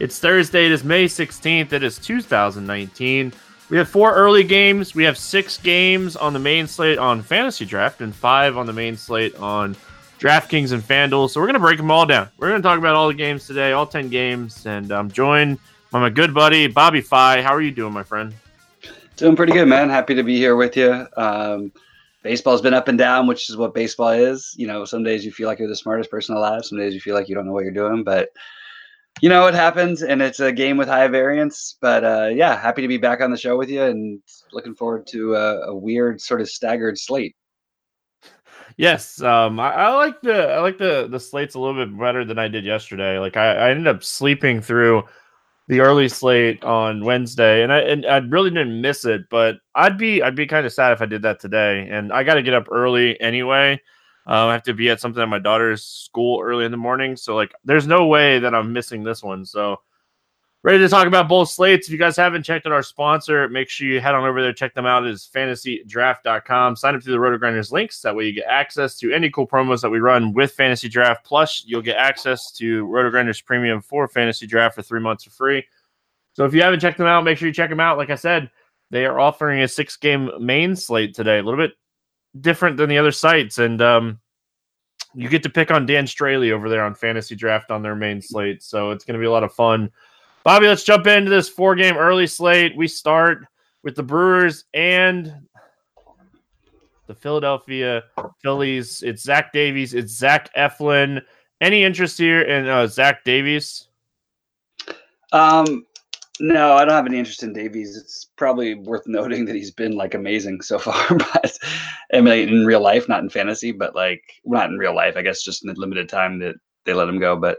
It's Thursday, it is May 16th, it is 2019. We have four early games. We have six games on the main slate on Fantasy Draft and five on the main slate on DraftKings and FanDuel. So we're going to break them all down. We're going to talk about all the games today, all 10 games, and I'm joined by my good buddy, Bobby Fi. How are you doing, my friend? Doing pretty good, man. Happy to be here with you. Um, baseball's been up and down, which is what baseball is. You know, some days you feel like you're the smartest person alive. Some days you feel like you don't know what you're doing, but you know it happens, and it's a game with high variance. But uh, yeah, happy to be back on the show with you, and looking forward to a, a weird sort of staggered slate. Yes, um, I, I, like the I like the the slates a little bit better than I did yesterday. Like I, I ended up sleeping through the early slate on Wednesday, and I and I really didn't miss it. But I'd be I'd be kind of sad if I did that today. And I got to get up early anyway. Um, I have to be at something at my daughter's school early in the morning, so like, there's no way that I'm missing this one. So ready to talk about both slates. If you guys haven't checked out our sponsor, make sure you head on over there, check them out. It is fantasydraft.com. Sign up through the Roto Grinders links. That way you get access to any cool promos that we run with Fantasy Draft. Plus, you'll get access to Roto Grinders Premium for Fantasy Draft for three months for free. So if you haven't checked them out, make sure you check them out. Like I said, they are offering a six game main slate today, a little bit different than the other sites. And um, you get to pick on Dan Straily over there on Fantasy Draft on their main slate. So it's going to be a lot of fun. Bobby, let's jump into this four game early slate. We start with the Brewers and the Philadelphia Phillies. It's Zach Davies, it's Zach Eflin. Any interest here in uh, Zach Davies? Um, no, I don't have any interest in Davies. It's probably worth noting that he's been like amazing so far, but I mean, in real life, not in fantasy, but like not in real life. I guess just in the limited time that they let him go. But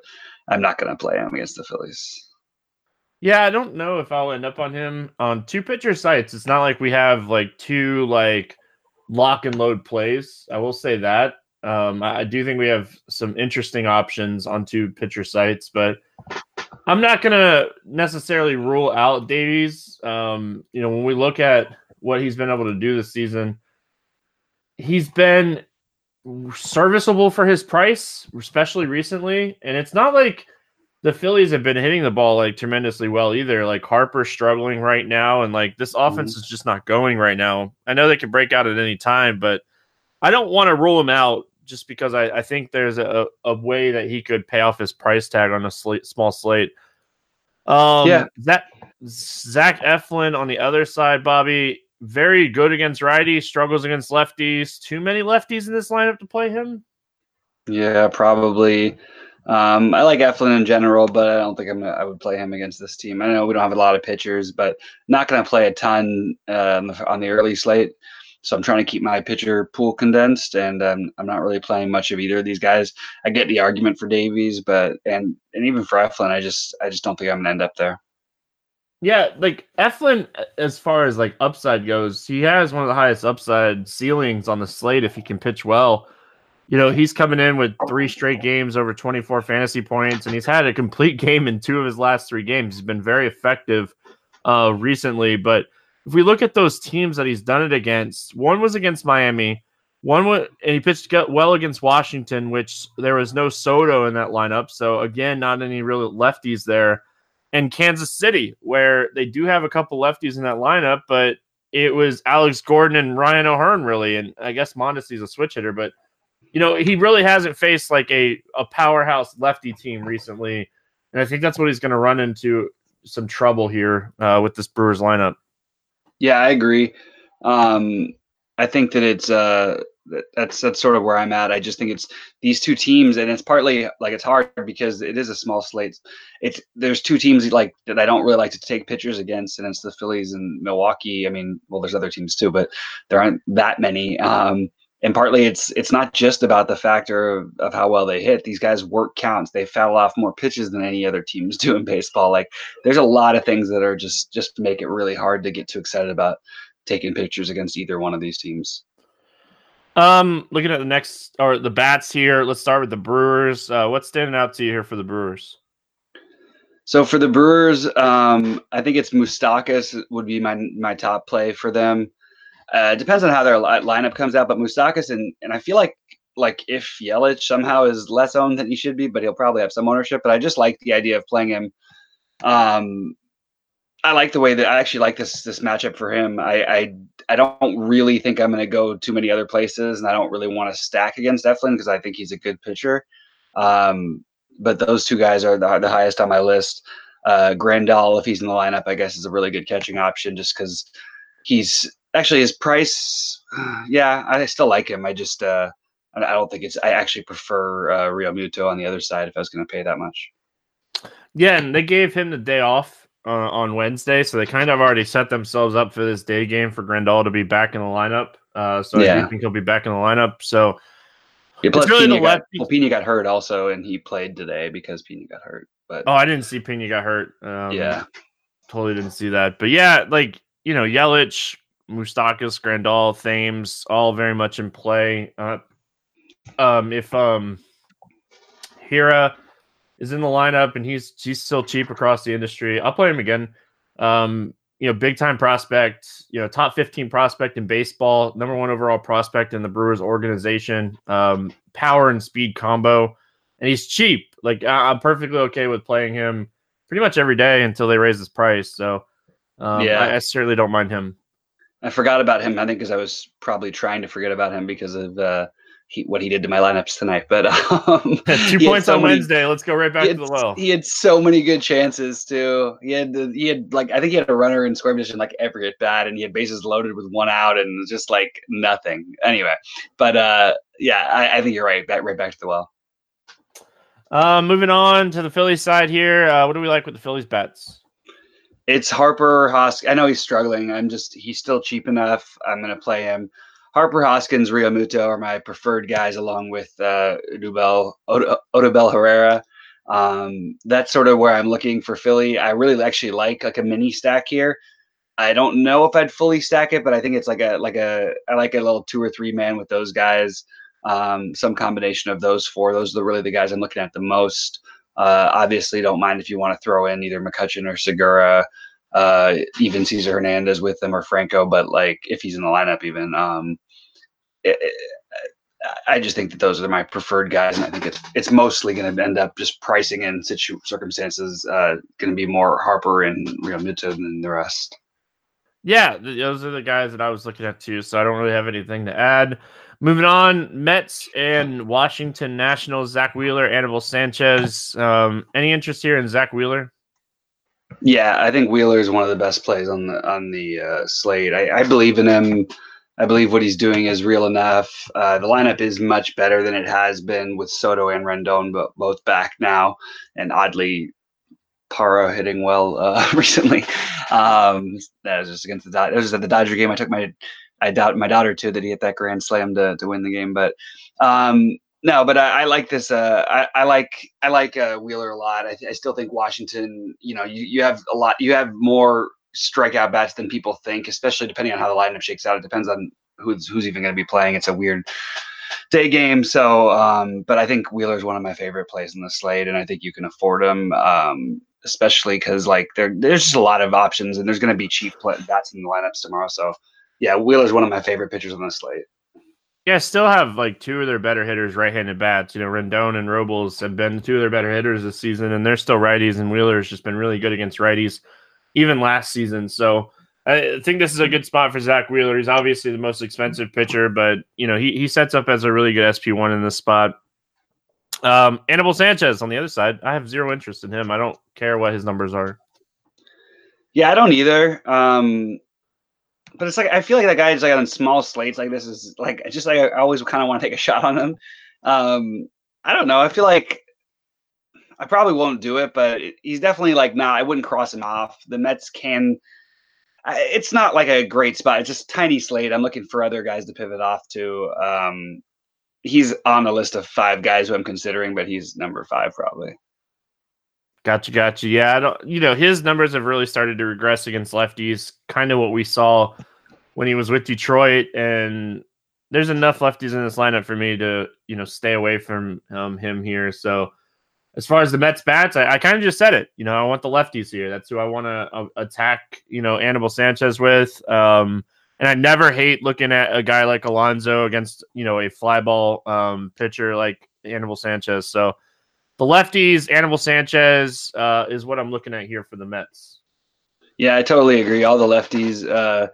I'm not going to play him against the Phillies. Yeah, I don't know if I'll end up on him on two pitcher sites. It's not like we have like two like lock and load plays. I will say that. Um, I, I do think we have some interesting options on two pitcher sites, but I'm not gonna necessarily rule out Davies. Um, you know, when we look at what he's been able to do this season, he's been serviceable for his price, especially recently. And it's not like the Phillies have been hitting the ball like tremendously well either. Like Harper's struggling right now, and like this offense mm-hmm. is just not going right now. I know they can break out at any time, but I don't want to rule him out just because I, I think there's a, a way that he could pay off his price tag on a slate, small slate. Um, yeah, that Zach Eflin on the other side, Bobby, very good against righties, struggles against lefties. Too many lefties in this lineup to play him. Yeah, probably. Um, I like Eflin in general, but I don't think I'm gonna, I would play him against this team. I know we don't have a lot of pitchers, but not going to play a ton uh, on, the, on the early slate. So I'm trying to keep my pitcher pool condensed, and um, I'm not really playing much of either of these guys. I get the argument for Davies, but and and even for Eflin, I just I just don't think I'm gonna end up there. Yeah, like Eflin, as far as like upside goes, he has one of the highest upside ceilings on the slate if he can pitch well you know, he's coming in with three straight games over 24 fantasy points, and he's had a complete game in two of his last three games. He's been very effective uh, recently. But if we look at those teams that he's done it against, one was against Miami, one was, and he pitched well against Washington, which there was no Soto in that lineup. So again, not any real lefties there. And Kansas City, where they do have a couple lefties in that lineup, but it was Alex Gordon and Ryan O'Hearn really, and I guess Mondesi's a switch hitter, but you know, he really hasn't faced like a, a powerhouse lefty team recently. And I think that's what he's going to run into some trouble here uh, with this Brewers lineup. Yeah, I agree. Um, I think that it's uh, that's that's sort of where I'm at. I just think it's these two teams, and it's partly like it's hard because it is a small slate. It's there's two teams like that I don't really like to take pitchers against, and it's the Phillies and Milwaukee. I mean, well, there's other teams too, but there aren't that many. Um, and partly it's it's not just about the factor of, of how well they hit. These guys work counts. They foul off more pitches than any other teams do in baseball. Like there's a lot of things that are just just make it really hard to get too excited about taking pictures against either one of these teams. Um, looking at the next or the bats here, let's start with the Brewers. Uh, what's standing out to you here for the Brewers? So for the Brewers, um, I think it's Moustakas would be my my top play for them. Uh, depends on how their li- lineup comes out, but Moustakas and and I feel like like if Yelich somehow is less owned than he should be, but he'll probably have some ownership. But I just like the idea of playing him. Um, I like the way that I actually like this this matchup for him. I I, I don't really think I'm going to go too many other places, and I don't really want to stack against Eflin because I think he's a good pitcher. Um, but those two guys are the, the highest on my list. Uh, Grandal, if he's in the lineup, I guess is a really good catching option just because he's actually his price. Yeah, I still like him. I just uh, I don't think it's. I actually prefer uh, Realmuto on the other side if I was going to pay that much. Yeah, and they gave him the day off uh, on Wednesday, so they kind of already set themselves up for this day game for Grandal to be back in the lineup. Uh, so yeah. I think he'll be back in the lineup. So yeah, plus really Pena, got, well, Pena got hurt also, and he played today because Pena got hurt. But oh, I didn't see Pena got hurt. Um, yeah, totally didn't see that. But yeah, like you know, Yelich, Moustakas, Grandal, Thames, all very much in play. Uh, um, if um, Hiura is in the lineup and he's he's still cheap across the industry. I'll play him again. Um, you know, big time prospect, you know, top 15 prospect in baseball, number one overall prospect in the Brewers organization, um, power and speed combo, and he's cheap. Like I'm perfectly okay with playing him pretty much every day until they raise his price. So um, yeah, I, I, certainly don't mind him. I forgot about him. I think because I was probably trying to forget about him because of uh, he, what he did to my lineups tonight. But um, two points so on many, Wednesday. Let's go right back had, to the well. He had so many good chances too. He had he had like I think he had a runner in scoring position like every at bat, and he had bases loaded with one out, and just like nothing. Anyway, but uh, yeah, I, I think you're right. Back right back to the well. Uh, moving on to the Phillies side here. Uh, what do we like with the Phillies bets? It's Harper Hosk. I know he's struggling. I'm just he's still cheap enough. I'm gonna play him. Harper Hoskins, Realmuto are my preferred guys, along with uh, Udubel, Od- Odubel Herrera. Um, that's sort of where I'm looking for Philly. I really actually like like a mini stack here. I don't know if I'd fully stack it, but I think it's like a like a I like a little two or three man with those guys. Um, some combination of those four. Those are really the guys I'm looking at the most. Uh, obviously, don't mind if you want to throw in either McCutchen or Segura uh, even Cesar Hernandez with them or Franco, but like if he's in the lineup, even um, it, it, I just think that those are my preferred guys, and I think it's it's mostly going to end up just pricing in situ- circumstances uh, going to be more Harper and Realmuto than the rest. Yeah, those are the guys that I was looking at too. So I don't really have anything to add. Moving on, Mets and Washington Nationals. Zack Wheeler, Anibal Sanchez. Um, any interest here in Zack Wheeler? Yeah, I think Wheeler is one of the best plays on the on the uh, slate. I, I, believe in him. I believe what he's doing is real enough. Uh, the lineup is much better than it has been with Soto and Rendon, but both back now, and oddly, Parra hitting well uh, recently. Um, that was just against the Dodgers. It was at the Dodger game. I took my I doubt my daughter too that he hit that grand slam to to win the game, but um, no, but I, I like this. Uh, I, I, like I like uh, Wheeler a lot. I, I, still think Washington. You know, you, you have a lot. You have more strikeout bats than people think, especially depending on how the lineup shakes out. It depends on who's who's even going to be playing. It's a weird day game. So, um, but I think Wheeler is one of my favorite plays in the slate, and I think you can afford him, um, especially because like there there's just a lot of options, and there's going to be cheap play- bats in the lineups tomorrow. So, yeah, Wheeler is one of my favorite pitchers on the slate. Yeah, still have like two of their better hitters right-handed bats. You know, Rendon and Robles have been two of their better hitters this season, and they're still righties. And Wheeler's just been really good against righties, even last season. So I think this is a good spot for Zack Wheeler. He's obviously the most expensive pitcher, but you know he he sets up as a really good SP one in this spot. Um, Anibal Sanchez on the other side, I have zero interest in him. I don't care what his numbers are. Yeah, I don't either. Um, but it's like I feel like that guy is like on small slates like this is like just like I always kind of want to take a shot on him. Um, I don't know. I feel like I probably won't do it, but he's definitely like, nah, I wouldn't cross him off. The Mets can. it's not like a great spot. It's just tiny slate. I'm looking for other guys to pivot off to. Um, he's on the list of five guys who I'm considering, but he's number five probably. Gotcha, gotcha. Yeah, I don't. You know, his numbers have really started to regress against lefties. Kind of what we saw when he was with Detroit, and there's enough lefties in this lineup for me to you know stay away from um, him here. So as far as the Mets bats, I, I kind of just said it. You know, I want the lefties here. That's who I want to uh, attack. You know, Anibal Sanchez with. Um, and I never hate looking at a guy like Alonso against you know a fly ball um, pitcher like Anibal Sanchez. So the lefties, Anibal Sanchez uh, is what I'm looking at here for the Mets. Yeah, I totally agree. All the lefties. Uh,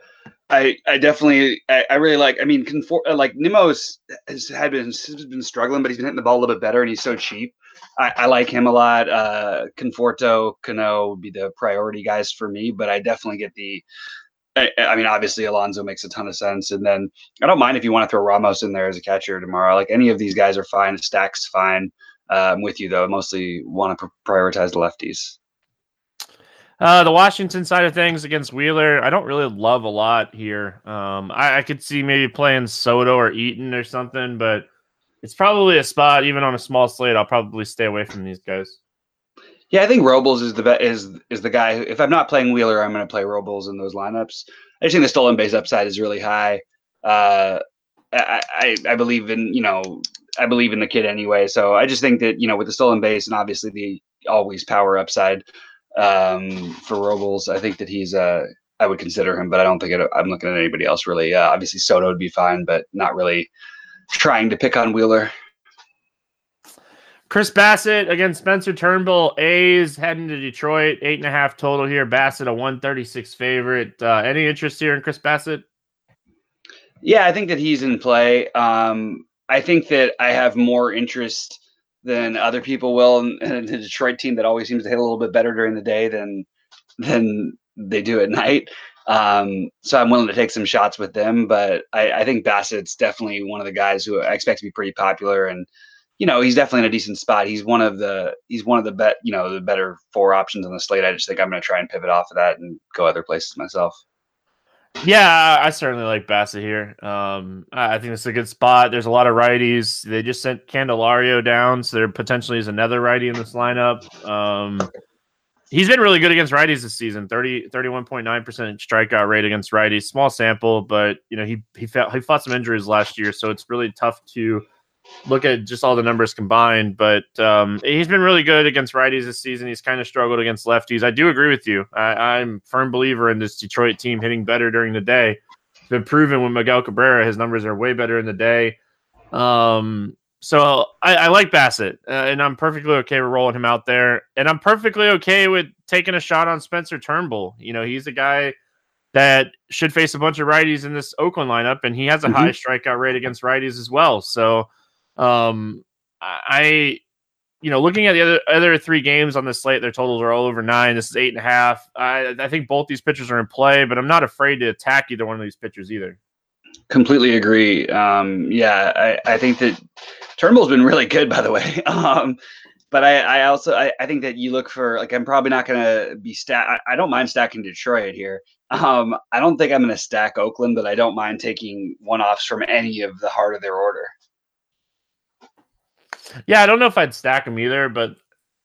I I definitely I, I really like. I mean, Confor- uh, like Nimmo's has had been has been struggling, but he's been hitting the ball a little bit better, and he's so cheap. I, I like him a lot. Uh, Conforto, Cano would be the priority guys for me, but I definitely get the. I, I mean, obviously Alonso makes a ton of sense, and then I don't mind if you want to throw Ramos in there as a catcher tomorrow. Like any of these guys are fine. Stack's fine. Uh, I'm with you though. I mostly want to prioritize the lefties. Uh, the Washington side of things against Wheeler, I don't really love a lot here. Um, I, I, could see maybe playing Soto or Eaton or something, but it's probably a spot even on a small slate. I'll probably stay away from these guys. Yeah, I think Robles is the be- is is the guy. Who, if I'm not playing Wheeler, I'm going to play Robles in those lineups. I just think the stolen base upside is really high. Uh, I, I, I believe in you know I believe in the kid anyway. So I just think that you know with the stolen base and obviously the always power upside, um, for Robles. I think that he's uh, I would consider him, but I don't think it, I'm looking at anybody else really. Uh, obviously, Soto would be fine, but not really trying to pick on Wheeler. Chris Bassitt against Spencer Turnbull. A's heading to Detroit. Eight and a half total here. Bassitt a 136 favorite. Uh, any interest here in Chris Bassitt? Yeah, I think that he's in play. Um, I think that I have more interest than other people will, and, the Detroit team that always seems to hit a little bit better during the day than than they do at night. Um, so I'm willing to take some shots with them, but I, I, think Bassitt's definitely one of the guys who I expect to be pretty popular, and you know he's definitely in a decent spot. He's one of the he's one of the bet you know the better four options on the slate. I just think I'm going to try and pivot off of that and go other places myself. Yeah, I certainly like Bassitt here. Um, I think it's a good spot. There's a lot of righties. They just sent Candelario down, so there potentially is another righty in this lineup. Um, he's been really good against righties this season 30 31.9% strikeout rate against righties small sample but you know he he fought, he fought some injuries last year so it's really tough to look at just all the numbers combined, but um, he's been really good against righties this season. He's kind of struggled against lefties. I do agree with you. I, am firm believer in this Detroit team hitting better during the day. It's been proven with Miguel Cabrera, his numbers are way better in the day. Um, so I, I, like Bassitt, uh, and I'm perfectly okay with rolling him out there, and I'm perfectly okay with taking a shot on Spencer Turnbull. You know, he's a guy that should face a bunch of righties in this Oakland lineup, and he has a mm-hmm. high strikeout rate against righties as well. So um, I, you know, looking at the other other three games on the slate, their totals are all over nine. This is eight and a half. I, I think both these pitchers are in play, but I'm not afraid to attack either one of these pitchers either. Completely agree. Um, yeah, I, I think that Turnbull's been really good, by the way. Um, but I, I also I, I think that you look for like I'm probably not to be stack. I, I, don't mind stacking Detroit here. Um, I don't think I'm to stack Oakland, but I don't mind taking one offs from any of the heart of their order. Yeah, I don't know if I'd stack them either, but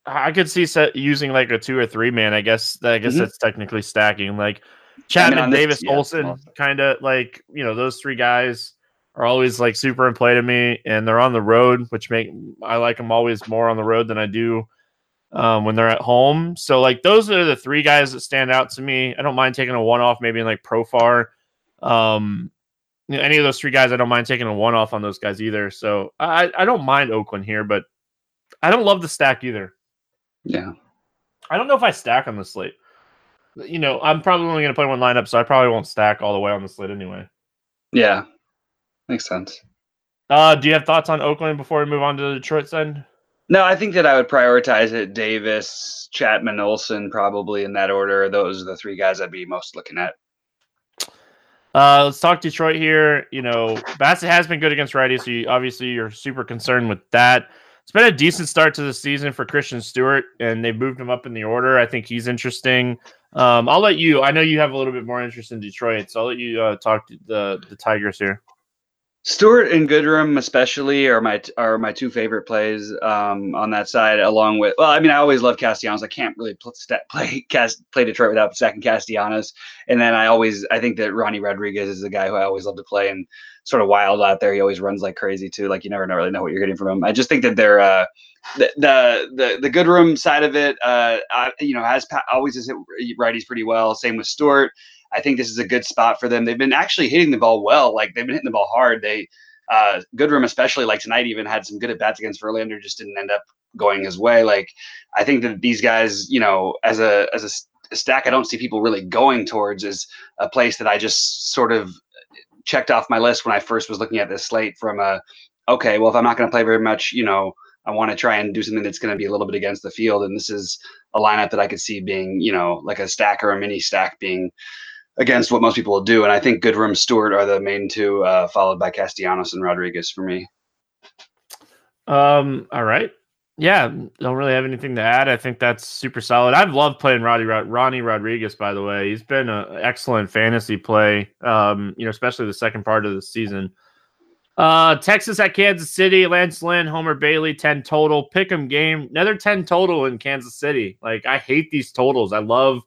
I could see set using like a two or three man. I guess I guess mm-hmm. that's technically stacking. Like Chapman, I mean, Davis, this, Olson, yeah, kind of like you know those three guys are always like super in play to me, and they're on the road, which make I like them always more on the road than I do um, when they're at home. So like those are the three guys that stand out to me. I don't mind taking a one off maybe in like Profar. Um, you know, any of those three guys, I don't mind taking a one off on those guys either. So I, I don't mind Oakland here, but I don't love the stack either. Yeah. I don't know if I stack on the slate. You know, I'm probably only going to play one lineup, so I probably won't stack all the way on the slate anyway. Yeah. Makes sense. Uh, do you have thoughts on Oakland before we move on to the Detroit side? No, I think that I would prioritize it. Davis, Chapman, Olson, probably in that order. Those are the three guys I'd be most looking at. Uh, let's talk Detroit here. You know, Bassitt has been good against righties, so you, obviously you're super concerned with that. it's been a decent start to the season for Christian Stewart, and they've moved him up in the order. I think he's interesting. Um, I'll let you. I know you have a little bit more interest in Detroit, so I'll let you uh, talk to the the Tigers here. Stewart and Goodrum, especially, are my are my two favorite plays um, on that side. Along with, well, I mean, I always love Castellanos. I can't really play play, cast, play Detroit without second Castellanos. And then I always, I think that Ronnie Rodriguez is the guy who I always love to play and sort of wild out there. He always runs like crazy too. Like you never know, really know what you're getting from him. I just think that they're uh, the, the the the Goodrum side of it. Uh, I, you know, has always has hit righties pretty well. Same with Stewart. I think this is a good spot for them. They've been actually hitting the ball well. Like they've been hitting the ball hard. They uh, Goodrum, especially like tonight, even had some good at bats against Verlander, just didn't end up going his way. Like I think that these guys, you know, as a as a, a stack, I don't see people really going towards is a place that I just sort of checked off my list when I first was looking at this slate. From a okay, well, if I'm not going to play very much, you know, I want to try and do something that's going to be a little bit against the field, and this is a lineup that I could see being, you know, like a stack or a mini stack being against what most people will do. And I think Goodrum, Stewart are the main two, uh, followed by Castellanos and Rodriguez for me. Um. All right. Yeah, don't really have anything to add. I think that's super solid. I've loved playing Roddy Ronnie Rodriguez. By the way, he's been an excellent fantasy play. Um, you know, especially the second part of the season. Uh, Texas at Kansas City. Lance Lynn, Homer Bailey, ten total. Pick'em game. Another ten total in Kansas City. Like I hate these totals. I love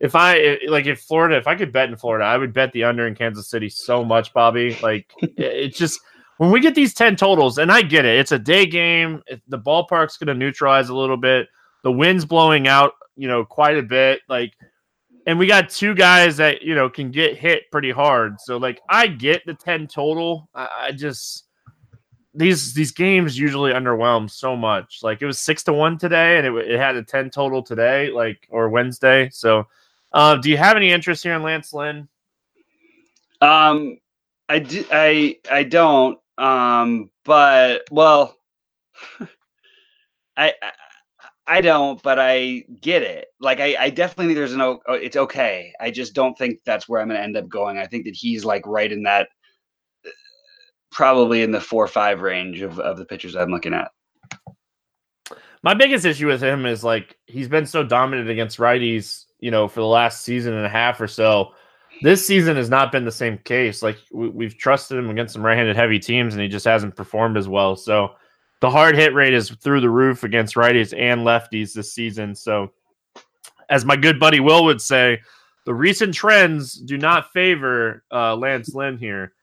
if I like if Florida, if I could bet in Florida, I would bet the under in Kansas City so much, Bobby. Like it's just when we get these 10 totals, and I get it, it's a day game. The ballpark's going to neutralize a little bit. The wind's blowing out, you know, quite a bit. Like, and we got two guys that, you know, can get hit pretty hard. So, like, I get the 10 total. I, I just, these these games usually underwhelm so much. Like, it was six to one today, and it, it had a 10 total today, like, or Wednesday. So, uh, do you have any interest here in Lance Lynn? Um, I do, I I don't. Um, but well, I, I I don't, but I get it. Like I, I definitely think there's an oh, it's okay. I just don't think that's where I'm going to end up going. I think that he's like right in that, probably in the four five range of of the pitchers I'm looking at. My biggest issue with him is like he's been so dominant against righties, you know, for the last season and a half or so this season has not been the same case. Like we, have trusted him against some right-handed heavy teams, and he just hasn't performed as well. So the hard hit rate is through the roof against righties and lefties this season. So, as my good buddy Will would say, the recent trends do not favor uh, Lance Lynn here.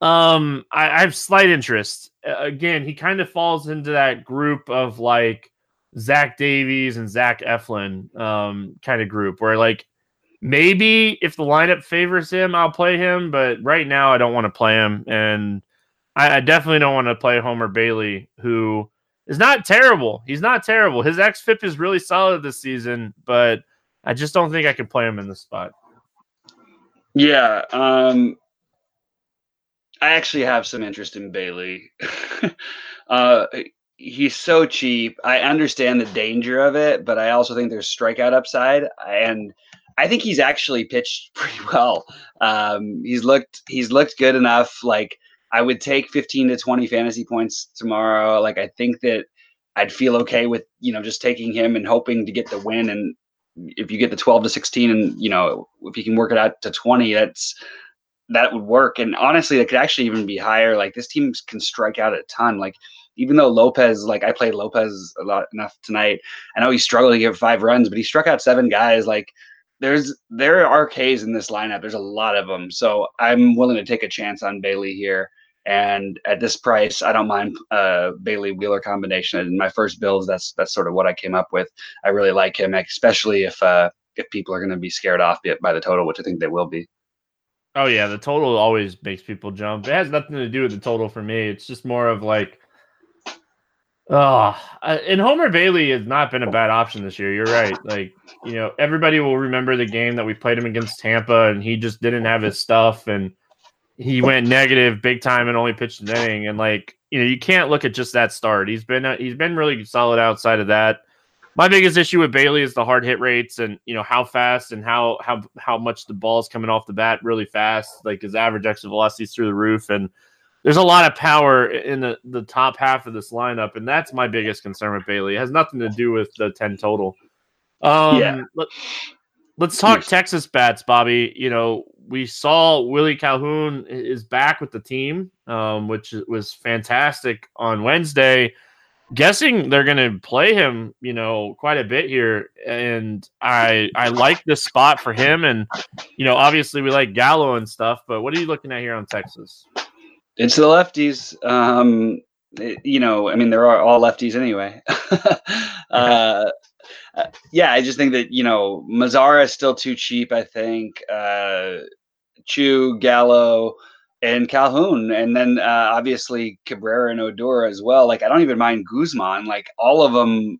Um, I, I have slight interest. again, he kind of falls into that group of like Zach Davies and Zach Eflin um, kind of group where like maybe if the lineup favors him, I'll play him. But right now, I don't want to play him, and I, I definitely don't want to play Homer Bailey, who is not terrible. He's not terrible. His xFIP is really solid this season, but I just don't think I can play him in this spot. Yeah, um, I actually have some interest in Bailey. uh, he's so cheap. I understand the danger of it, but I also think there's strikeout upside, and I think he's actually pitched pretty well. Um, he's looked he's looked good enough. Like I would take 15 to 20 fantasy points tomorrow. Like I think that I'd feel okay with you know just taking him and hoping to get the win. And if you get the 12 to 16, and you know if you can work it out to 20, that's that would work. And honestly, it could actually even be higher. Like this team can strike out a ton. Like even though Lopez, like I played Lopez a lot enough tonight, I know he struggled to get five runs, but he struck out seven guys. Like there's there are Ks in this lineup. There's a lot of them, so I'm willing to take a chance on Bailey here. And at this price, I don't mind uh, Bailey Wheeler combination. In my first builds, that's that's sort of what I came up with. I really like him, especially if uh, if people are going to be scared off by the total, which I think they will be. Oh yeah, the total always makes people jump. It has nothing to do with the total for me. It's just more of like Oh, and Homer Bailey has not been a bad option this year. You're right. Like, you know, everybody will remember the game that we played him against Tampa and he just didn't have his stuff and he went negative big time and only pitched an inning. And like, you know, you can't look at just that start. He's been uh, he's been really solid outside of that. My biggest issue with Bailey is the hard hit rates and you know how fast and how how how much the ball's coming off the bat really fast. Like his average exit velocity is through the roof and there's a lot of power in the, the top half of this lineup, and that's my biggest concern with Bailey. It has nothing to do with the 10 total. Um, yeah. Let, us talk. Texas bats, Bobby. You know, we saw Willie Calhoun is back with the team, um, which was fantastic on Wednesday. Guessing they're going to play him, you know, quite a bit here, and I I like this spot for him. And you know, obviously we like Gallo and stuff, but what are you looking at here on Texas? It's the lefties. Um, it, you know, I mean, there are all lefties anyway. uh, uh, yeah, I just think that you know Mazara is still too cheap. I think uh, Choo, Gallo, and Calhoun, and then uh, obviously Cabrera and Odor as well. Like I don't even mind Guzman. Like all of them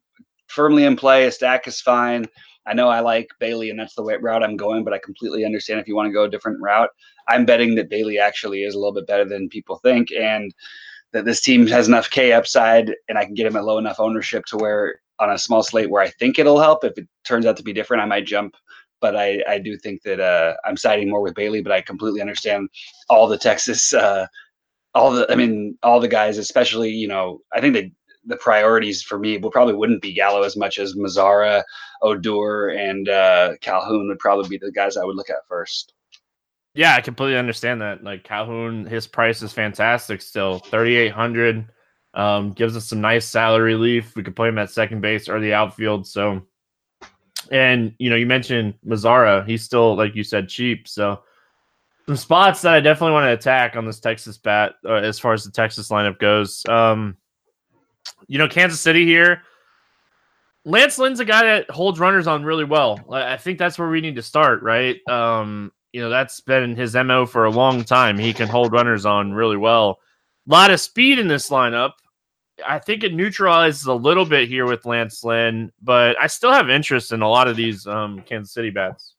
firmly in play. A stack is fine. I know I like Bailey, and that's the way, route I'm going. But I completely understand if you want to go a different route. I'm betting that Bailey actually is a little bit better than people think, and that this team has enough K upside, and I can get him at low enough ownership to where on a small slate where I think it'll help. If it turns out to be different, I might jump. But I, I do think that uh, I'm siding more with Bailey. But I completely understand all the Texas, uh, all the I mean, all the guys, especially you know, I think that the priorities for me will probably wouldn't be Gallo as much as Mazara, Odor, and uh, Calhoun would probably be the guys I would look at first. Yeah, I completely understand that. Like Calhoun, his price is fantastic still. 3800 um, gives us some nice salary relief. We could play him at second base or the outfield. So and you know, you mentioned Mazara. he's still like you said cheap. So some spots that I definitely want to attack on this Texas bat uh, as far as the Texas lineup goes. Um, you know, Kansas City here. Lance Lynn's a guy that holds runners on really well. I think that's where we need to start, right? Um, you know, that's been his MO for a long time. He can hold runners on really well. A lot of speed in this lineup. I think it neutralizes a little bit here with Lance Lynn, but I still have interest in a lot of these um, Kansas City bats.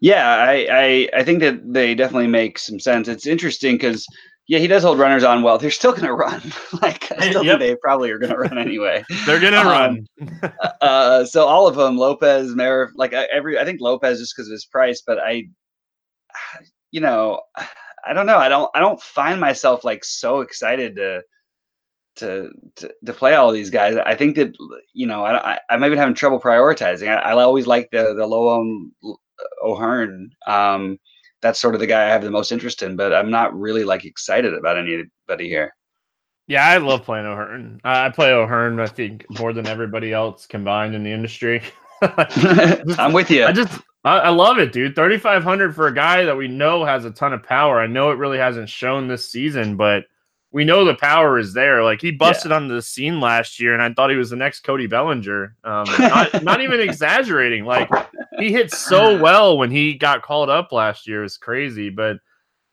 Yeah, I, I, I think that they definitely make some sense. It's interesting because yeah, he does hold runners on well. They're still going to run. like I still yep. think they probably are going to run anyway. They're going to um, run. uh, so all of them, Lopez, Mayer, like every, I think Lopez just because of his price, but I, you know, I don't know. I don't, I don't find myself like so excited to, to, to, to play all these guys. I think that, you know, I, I, I'm even having trouble prioritizing. I, I always like the, the low own O'Hearn. Um, that's sort of the guy I have the most interest in, but I'm not really like excited about anybody here. Yeah, I love playing O'Hearn. I play O'Hearn, I think, more than everybody else combined in the industry. I'm with you. I just I, I love it, dude. 3,500 for a guy that we know has a ton of power. I know it really hasn't shown this season, but we know the power is there. Like he busted yeah. onto the scene last year, and I thought he was the next Cody Bellinger. Um, not, not even exaggerating. Like he hit so well when he got called up last year. It's crazy, but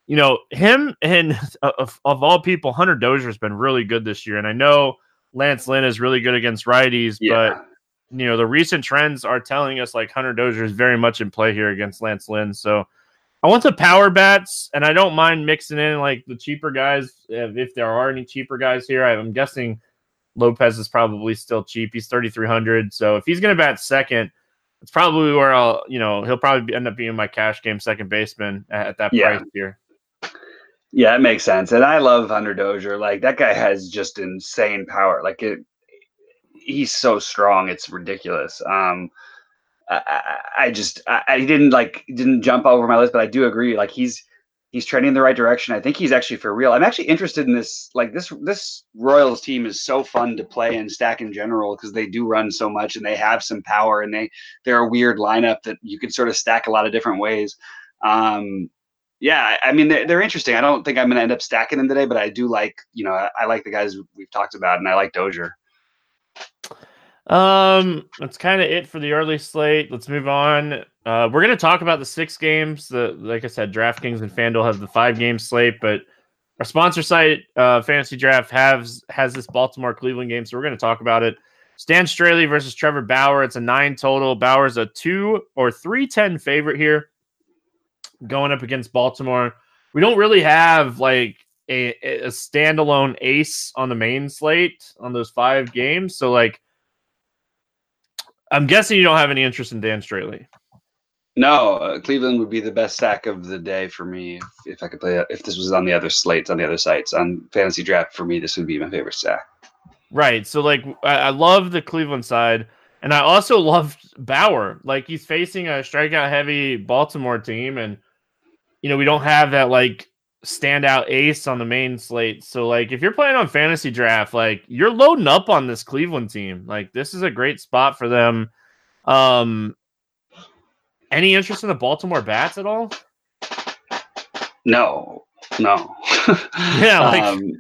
you know him and of, of all people, Hunter Dozier has been really good this year, and I know Lance Lynn is really good against righties, yeah. but you know the recent trends are telling us like Hunter Dozier is very much in play here against Lance Lynn. So I want the power bats, and I don't mind mixing in like the cheaper guys if there are any cheaper guys here. I'm guessing Lopez is probably still cheap. He's 3,300. So if he's going to bat second, it's probably where I'll, you know, he'll probably end up being my cash game second baseman at, at that yeah. price here. Yeah, it makes sense. And I love Hunter Dozier. Like that guy has just insane power. Like it, he's so strong. It's ridiculous. Um, I, I just I, I, didn't like didn't jump over my list, but I do agree. Like he's he's trending in the right direction. I think he's actually for real. I'm actually interested in this. Like this this Royals team is so fun to play and stack in general because they do run so much and they have some power and they they're a weird lineup that you can sort of stack a lot of different ways. Um, yeah, I mean they're, they're interesting. I don't think I'm going to end up stacking them today, but I do like you know I, I like the guys we've talked about and I like Dozier. Um, that's kind of it for the early slate. Let's move on. Uh, we're gonna talk about the six games. The like I said, DraftKings and FanDuel have the five game slate, but our sponsor site, uh, Fantasy Draft, has has this Baltimore Cleveland game, so we're gonna talk about it. Stan Straily versus Trevor Bauer. It's a nine total. Bauer's a two or three ten favorite here, going up against Baltimore. We don't really have like a, a standalone ace on the main slate on those five games, so like I'm guessing you don't have any interest in Dan Straily. No, uh, Cleveland would be the best stack of the day for me if, if I could play. If this was on the other slates, on the other sites, on fantasy draft, for me, this would be my favorite stack. Right. So, like, I, I love the Cleveland side, and I also love Bauer. Like, he's facing a strikeout heavy Baltimore team, and you know we don't have that like standout ace on the main slate. So, like, if you're playing on fantasy draft, like, you're loading up on this Cleveland team. Like, this is a great spot for them. Um, any interest in the Baltimore Bats at all? No, no. Yeah, like um,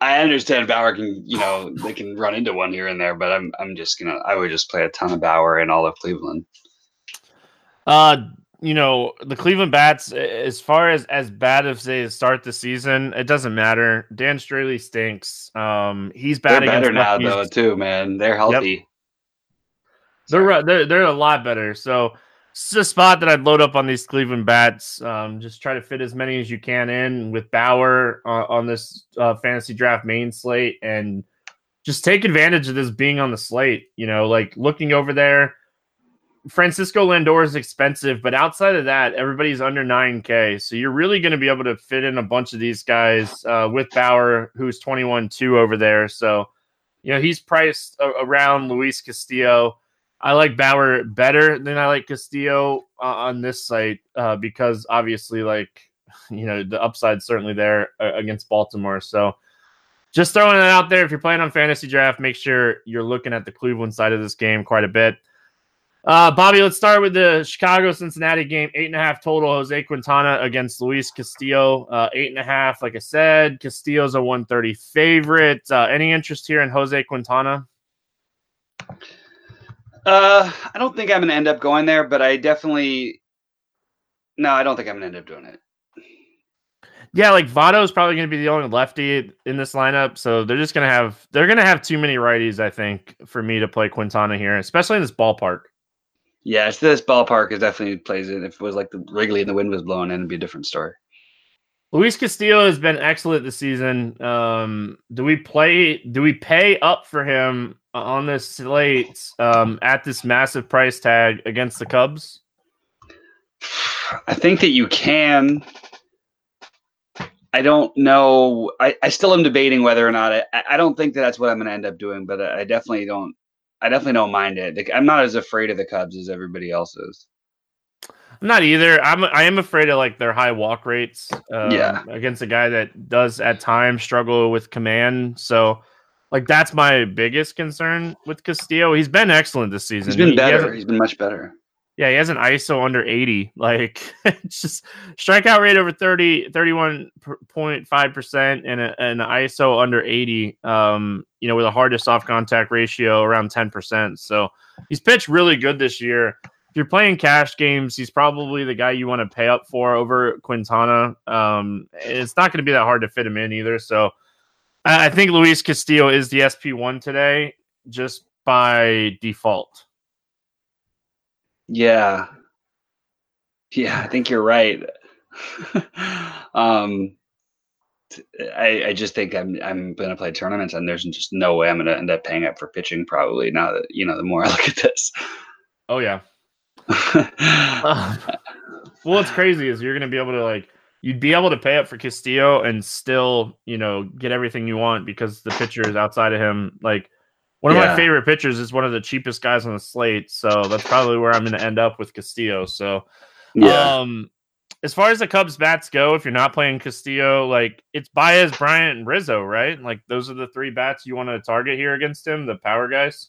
I understand Bauer can, you know, they can run into one here and there, but I'm, I'm just gonna, I would just play a ton of Bauer and all of Cleveland. Uh, you know, the Cleveland Bats, as far as as bad as they start the season, it doesn't matter. Dan Straily stinks. Um, he's They're bad better now, lefties. though, too, man. They're healthy. They're, they're they're a lot better. So it's a spot that I'd load up on these Cleveland bats. Um, just try to fit as many as you can in with Bauer uh, on this uh, fantasy draft main slate, and just take advantage of this being on the slate. You know, like looking over there. Francisco Lindor is expensive, but outside of that, everybody's under 9K. So you're really going to be able to fit in a bunch of these guys uh, with Bauer, who's 21 2 over there. So, you know, he's priced around Luis Castillo. I like Bauer better than I like Castillo uh, on this site uh, because obviously, like, you know, the upside's certainly there uh, against Baltimore. So just throwing that out there. If you're playing on fantasy draft, make sure you're looking at the Cleveland side of this game quite a bit. Uh, Bobby, let's start with the Chicago Cincinnati game. Eight and a half total. Jose Quintana against Luis Castillo. Uh, eight and a half. Like I said, Castillo's a 130 favorite. Uh, any interest here in Jose Quintana? Uh, I don't think I'm going to end up going there, but I definitely, no, I don't think I'm going to end up doing it. Yeah, like Votto is probably going to be the only lefty in this lineup, so they're just going to have they're going to have too many righties. I think for me to play Quintana here, especially in this ballpark. Yeah, it's this ballpark is definitely plays it. If it was like the Wrigley and the wind was blowing in, it'd be a different story. Luis Castillo has been excellent this season. Um, do we play? Do we pay up for him on this slate um, at this massive price tag against the Cubs? I think that you can. I don't know. I, I still am debating whether or not. I, I don't think that that's what I'm going to end up doing, but I definitely don't. I definitely don't mind it. I'm not as afraid of the Cubs as everybody else is. I'm not either. I'm I am afraid of like their high walk rates. Um, Yeah. against a guy that does at times struggle with command. So, like that's my biggest concern with Castillo. He's been excellent this season. He's been He- he better. He's been much better. Yeah, he has an ISO under 80. Like just strikeout rate over 30, 31.5% and an ISO under 80. Um, you know, with a hard to soft contact ratio around 10%. So he's pitched really good this year. If you're playing cash games, he's probably the guy you want to pay up for over Quintana. Um, it's not going to be that hard to fit him in either. So I, I think Luis Castillo is the SP1 today just by default. Yeah. Yeah, I think you're right. um, I, I just think I'm I'm gonna play tournaments, and there's just no way I'm gonna end up paying up for pitching. Probably now that you know, the more I look at this. Oh, yeah. Uh, well, what's crazy is you're to be able to like you'd be able to pay up for Castillo and still you know get everything you want because the pitcher is outside of him. Like one of my favorite pitchers is one of the cheapest guys on the slate, so that's probably where I'm going to end up with Castillo. So yeah, um, as far as the Cubs bats go, if you're not playing Castillo, like it's Baez, Bryant, and Rizzo, right? Like those are the three bats you want to target here against him, the power guys.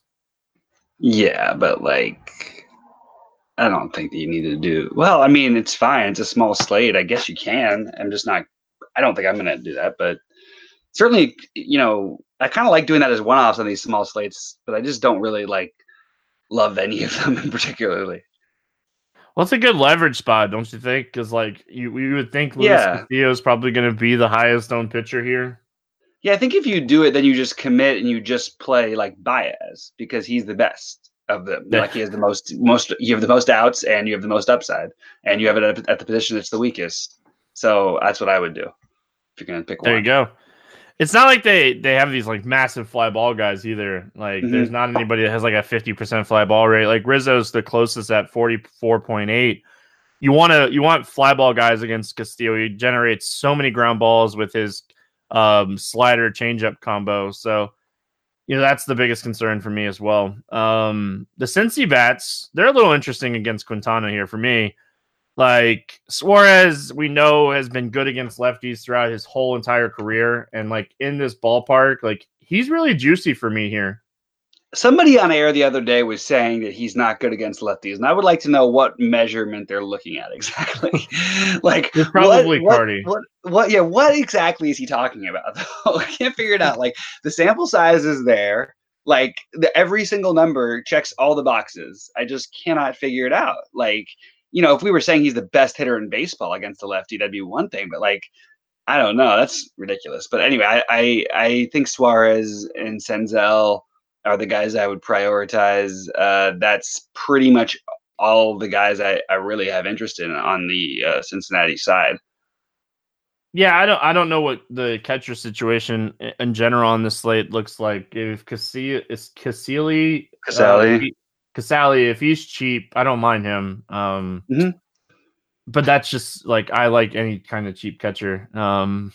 yeah, but like, I don't think that you need to do. Well, I mean, it's fine. It's a small slate. I guess you can. I'm just not. I don't think I'm gonna do that, but certainly, you know, I kind of like doing that as one-offs on these small slates, but I just don't really like love any of them in particularly. Well, it's a good leverage spot, don't you think? Because like you, you would think Luis Yeah. Castillo is probably going to be the highest owned pitcher here. Yeah, I think if you do it, then you just commit and you just play like Baez because he's the best of them. Yeah. Like he has the most most you have the most outs and you have the most upside and you have it at, at the position that's the weakest. So that's what I would do if you're gonna pick one. There one. you go. It's not like they they have these like massive fly ball guys either. Like Mhm. there's not anybody that has like a 50% fly ball rate. Like Rizzo's the closest at 44.8. You want to you want fly ball guys against Castillo. He generates so many ground balls with his um slider changeup combo. So you know that's the biggest concern for me as well. Um the Cincy bats, they're a little interesting against Quintana here for me. Like Suarez, we know has been good against lefties throughout his whole entire career, and like in this ballpark, like he's really juicy for me here. Somebody on air the other day was saying that he's not good against lefties, and I would like to know what measurement they're looking at exactly. like It's probably what, Cardi. What, what, what? Yeah, what exactly is he talking about? Though I can't figure it out. Like the sample size is there. Like the, every single number checks all the boxes. I just cannot figure it out. Like you know, if we were saying he's the best hitter in baseball against the lefty, that'd be one thing. But like, I don't know. That's ridiculous. But anyway, I I, I think Suarez and Senzel are the guys I would prioritize. Uh, that's pretty much all the guys I, I really have interest in on the uh, Cincinnati side. Yeah, I don't I don't know what the catcher situation in general on the slate looks like. If Casilli is Casilli Casali. Casali, if he's cheap, I don't mind him. Um Mhm. but that's just like I like any kind of cheap catcher. Um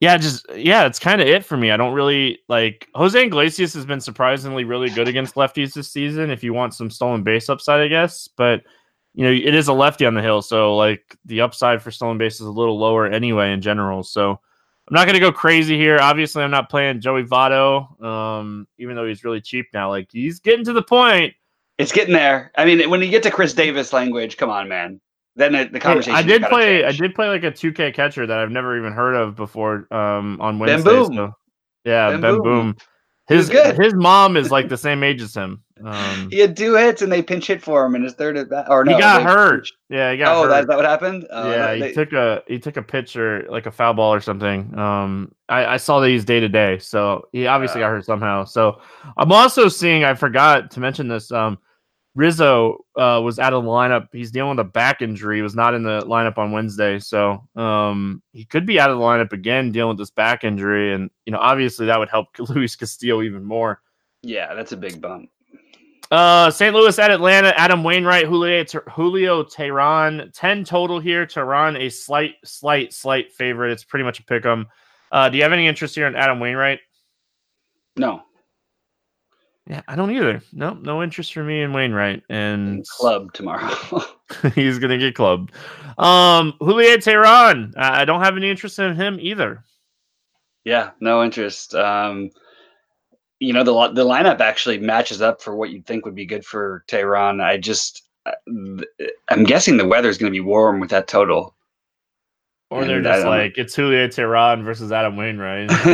yeah, just yeah, it's kind of it for me. I don't really like Jose Iglesias has been surprisingly really good against lefties this season. If you want some stolen base upside, I guess, but you know it is a lefty on the hill, so like the upside for stolen base is a little lower anyway in general. So I'm not gonna go crazy here. Obviously, I'm not playing Joey Votto, um, even though he's really cheap now. Like he's getting to the point. It's getting there. I mean, when you get to Chris Davis language, come on, man. Then the Hey, conversation. I did play. I did play like a 2K catcher that I've never even heard of before. Um, on Wednesday. Boom. So, yeah, Ben Ben, Boom. Boom. His his mom is like the same age as him. Um, He had two hits and they pinch hit for him in his third at bat. Or no, he got they- hurt. Yeah, he got hurt. Oh, hurt. that, is that what happened? Oh, yeah, that- he took a he took a pitcher like a foul ball or something. Um, I, I saw that he's day to day, so he obviously Yeah. got hurt somehow. So I'm also seeing. I forgot to mention this. Um, Rizzo uh, was out of the lineup. He's dealing with a back injury. He was not in the lineup on Wednesday, so um, he could be out of the lineup again, dealing with this back injury. And you know, obviously, that would help Luis Castillo even more. yeah, that's a big bump. Uh, St. Louis at Atlanta. Adam Wainwright, Julio, Julio Teheran, ten total here. Teheran a slight, slight, slight favorite. It's pretty much a pick 'em. Uh, do you have any interest here in Adam Wainwright? No, Yeah, I don't either. No, no interest for me in Wainwright, and club tomorrow. he's gonna get clubbed. Um, Julio Teheran. I don't have any interest in him either. yeah, no interest. Um, you know the the lineup actually matches up for what you'd think would be good for Teheran. I just, uh, I'm guessing the weather is going to be warm with that total. Or they're And just like it's Julio Teheran versus Adam Wainwright.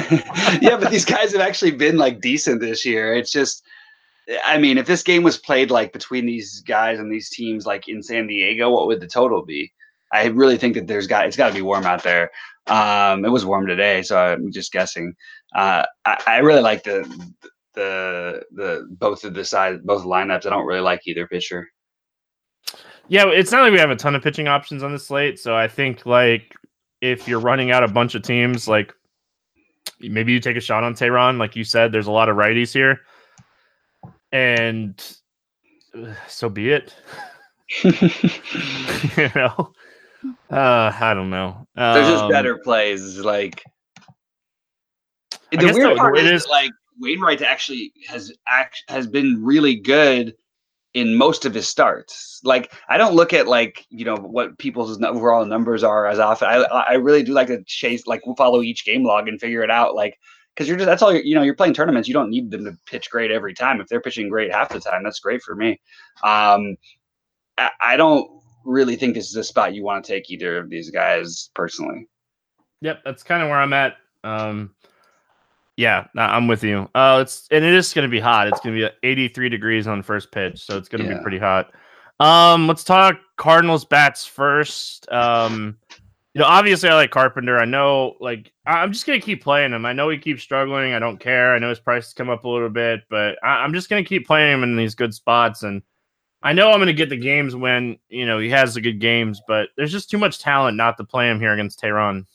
yeah, but these guys have actually been like decent this year. It's just, I mean, if this game was played like between these guys and these teams, like in San Diego, what would the total be? I really think that there's got it's got to be warm out there. Um, it was warm today, so I'm just guessing. Uh, I, I really like the the the both of the side both lineups. I don't really like either pitcher. Yeah, it's not like we have a ton of pitching options on the slate, so I think like if you're running out a bunch of teams, like maybe you take a shot on Teheran. Like you said, there's a lot of righties here, and uh, so be it. you know, uh, I don't know. There's just Um, better plays. Like the weird part it is, like Wainwright actually has act has been really good in most of his starts. Like I don't look at like you know what people's overall numbers are as often. I I really do like to chase like follow each game log and figure it out. Like because you're just that's all you're, you know you're playing tournaments. You don't need them to pitch great every time. If they're pitching great half the time, that's great for me. Um, I, I don't really think this is a spot you want to take either of these guys personally. Yep, that's kind of where I'm at. Um, yeah, I'm with you. Uh, it's and it is going to be hot. It's going to be 83 degrees on first pitch, so it's going to Yeah. be pretty hot. Um, let's talk Cardinals bats first. Um, you know, obviously I like Carpenter. I know, like, I'm just going to keep playing him. I know he keeps struggling. I don't care. I know his price has come up a little bit, but I- I'm just going to keep playing him in these good spots and. I know I'm going to get the games when you know he has the good games, but there's just too much talent not to play him here against Teheran.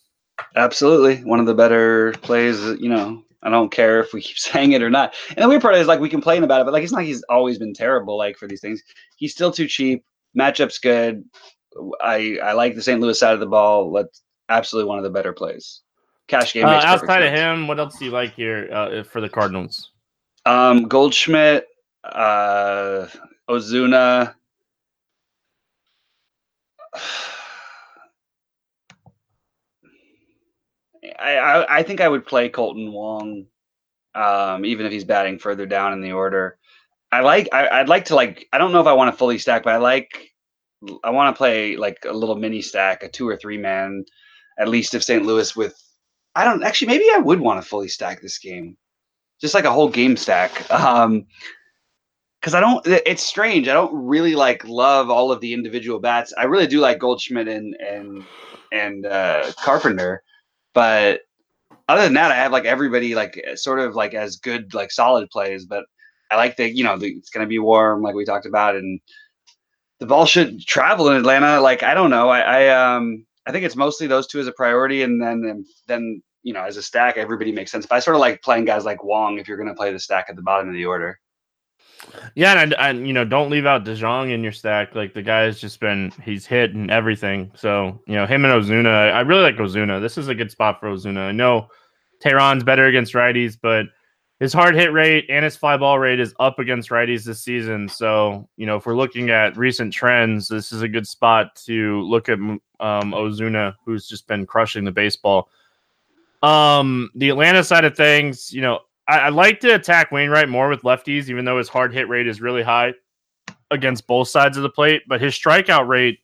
Absolutely, one of the better plays. You know, I don't care if we keep saying it or not. And the weird part is like we complain about it, but like it's not like he's always been terrible. Like for these things, he's still too cheap. Matchup's good. I I like the St. Louis side of the ball. Let's absolutely one of the better plays. Cash game. Uh, outside of him, what else do you like here uh, for the Cardinals? Um, Goldschmidt, uh, Ozuna. I, I, think I would play Kolten Wong, um, even if he's batting further down in the order. I like I, would like to like I don't know if I want to fully stack, but I like I want to play like a little mini stack, a two or three man, at least if St. Louis with I don't actually maybe I would want to fully stack this game, just like a whole game stack. Um, because I don't. It's strange. I don't really like love all of the individual bats. I really do like Goldschmidt and and and uh, Carpenter, but other than that, I have like everybody like sort of like as good like solid plays. But I like the you know the, it's gonna be warm like we talked about, and the ball should travel in Atlanta. Like I don't know. I, I um I think it's mostly those two as a priority, and then then you know as a stack, everybody makes sense. But I sort of like playing guys like Wong if you're gonna play the stack at the bottom of the order. Yeah, and, and you know, don't leave out DeJong in your stack. Like the guy's just been he's hit and everything. So you know, him and Ozuna. I really like Ozuna. This is a good spot for Ozuna. I know Teheran's better against righties, but his hard hit rate and his fly ball rate is up against righties this season. So you know, if we're looking at recent trends, this is a good spot to look at um, Ozuna, who's just been crushing the baseball. Um, the Atlanta side of things, you know, I, I like to attack Wainwright more with lefties, even though his hard hit rate is really high against both sides of the plate. But his strikeout rate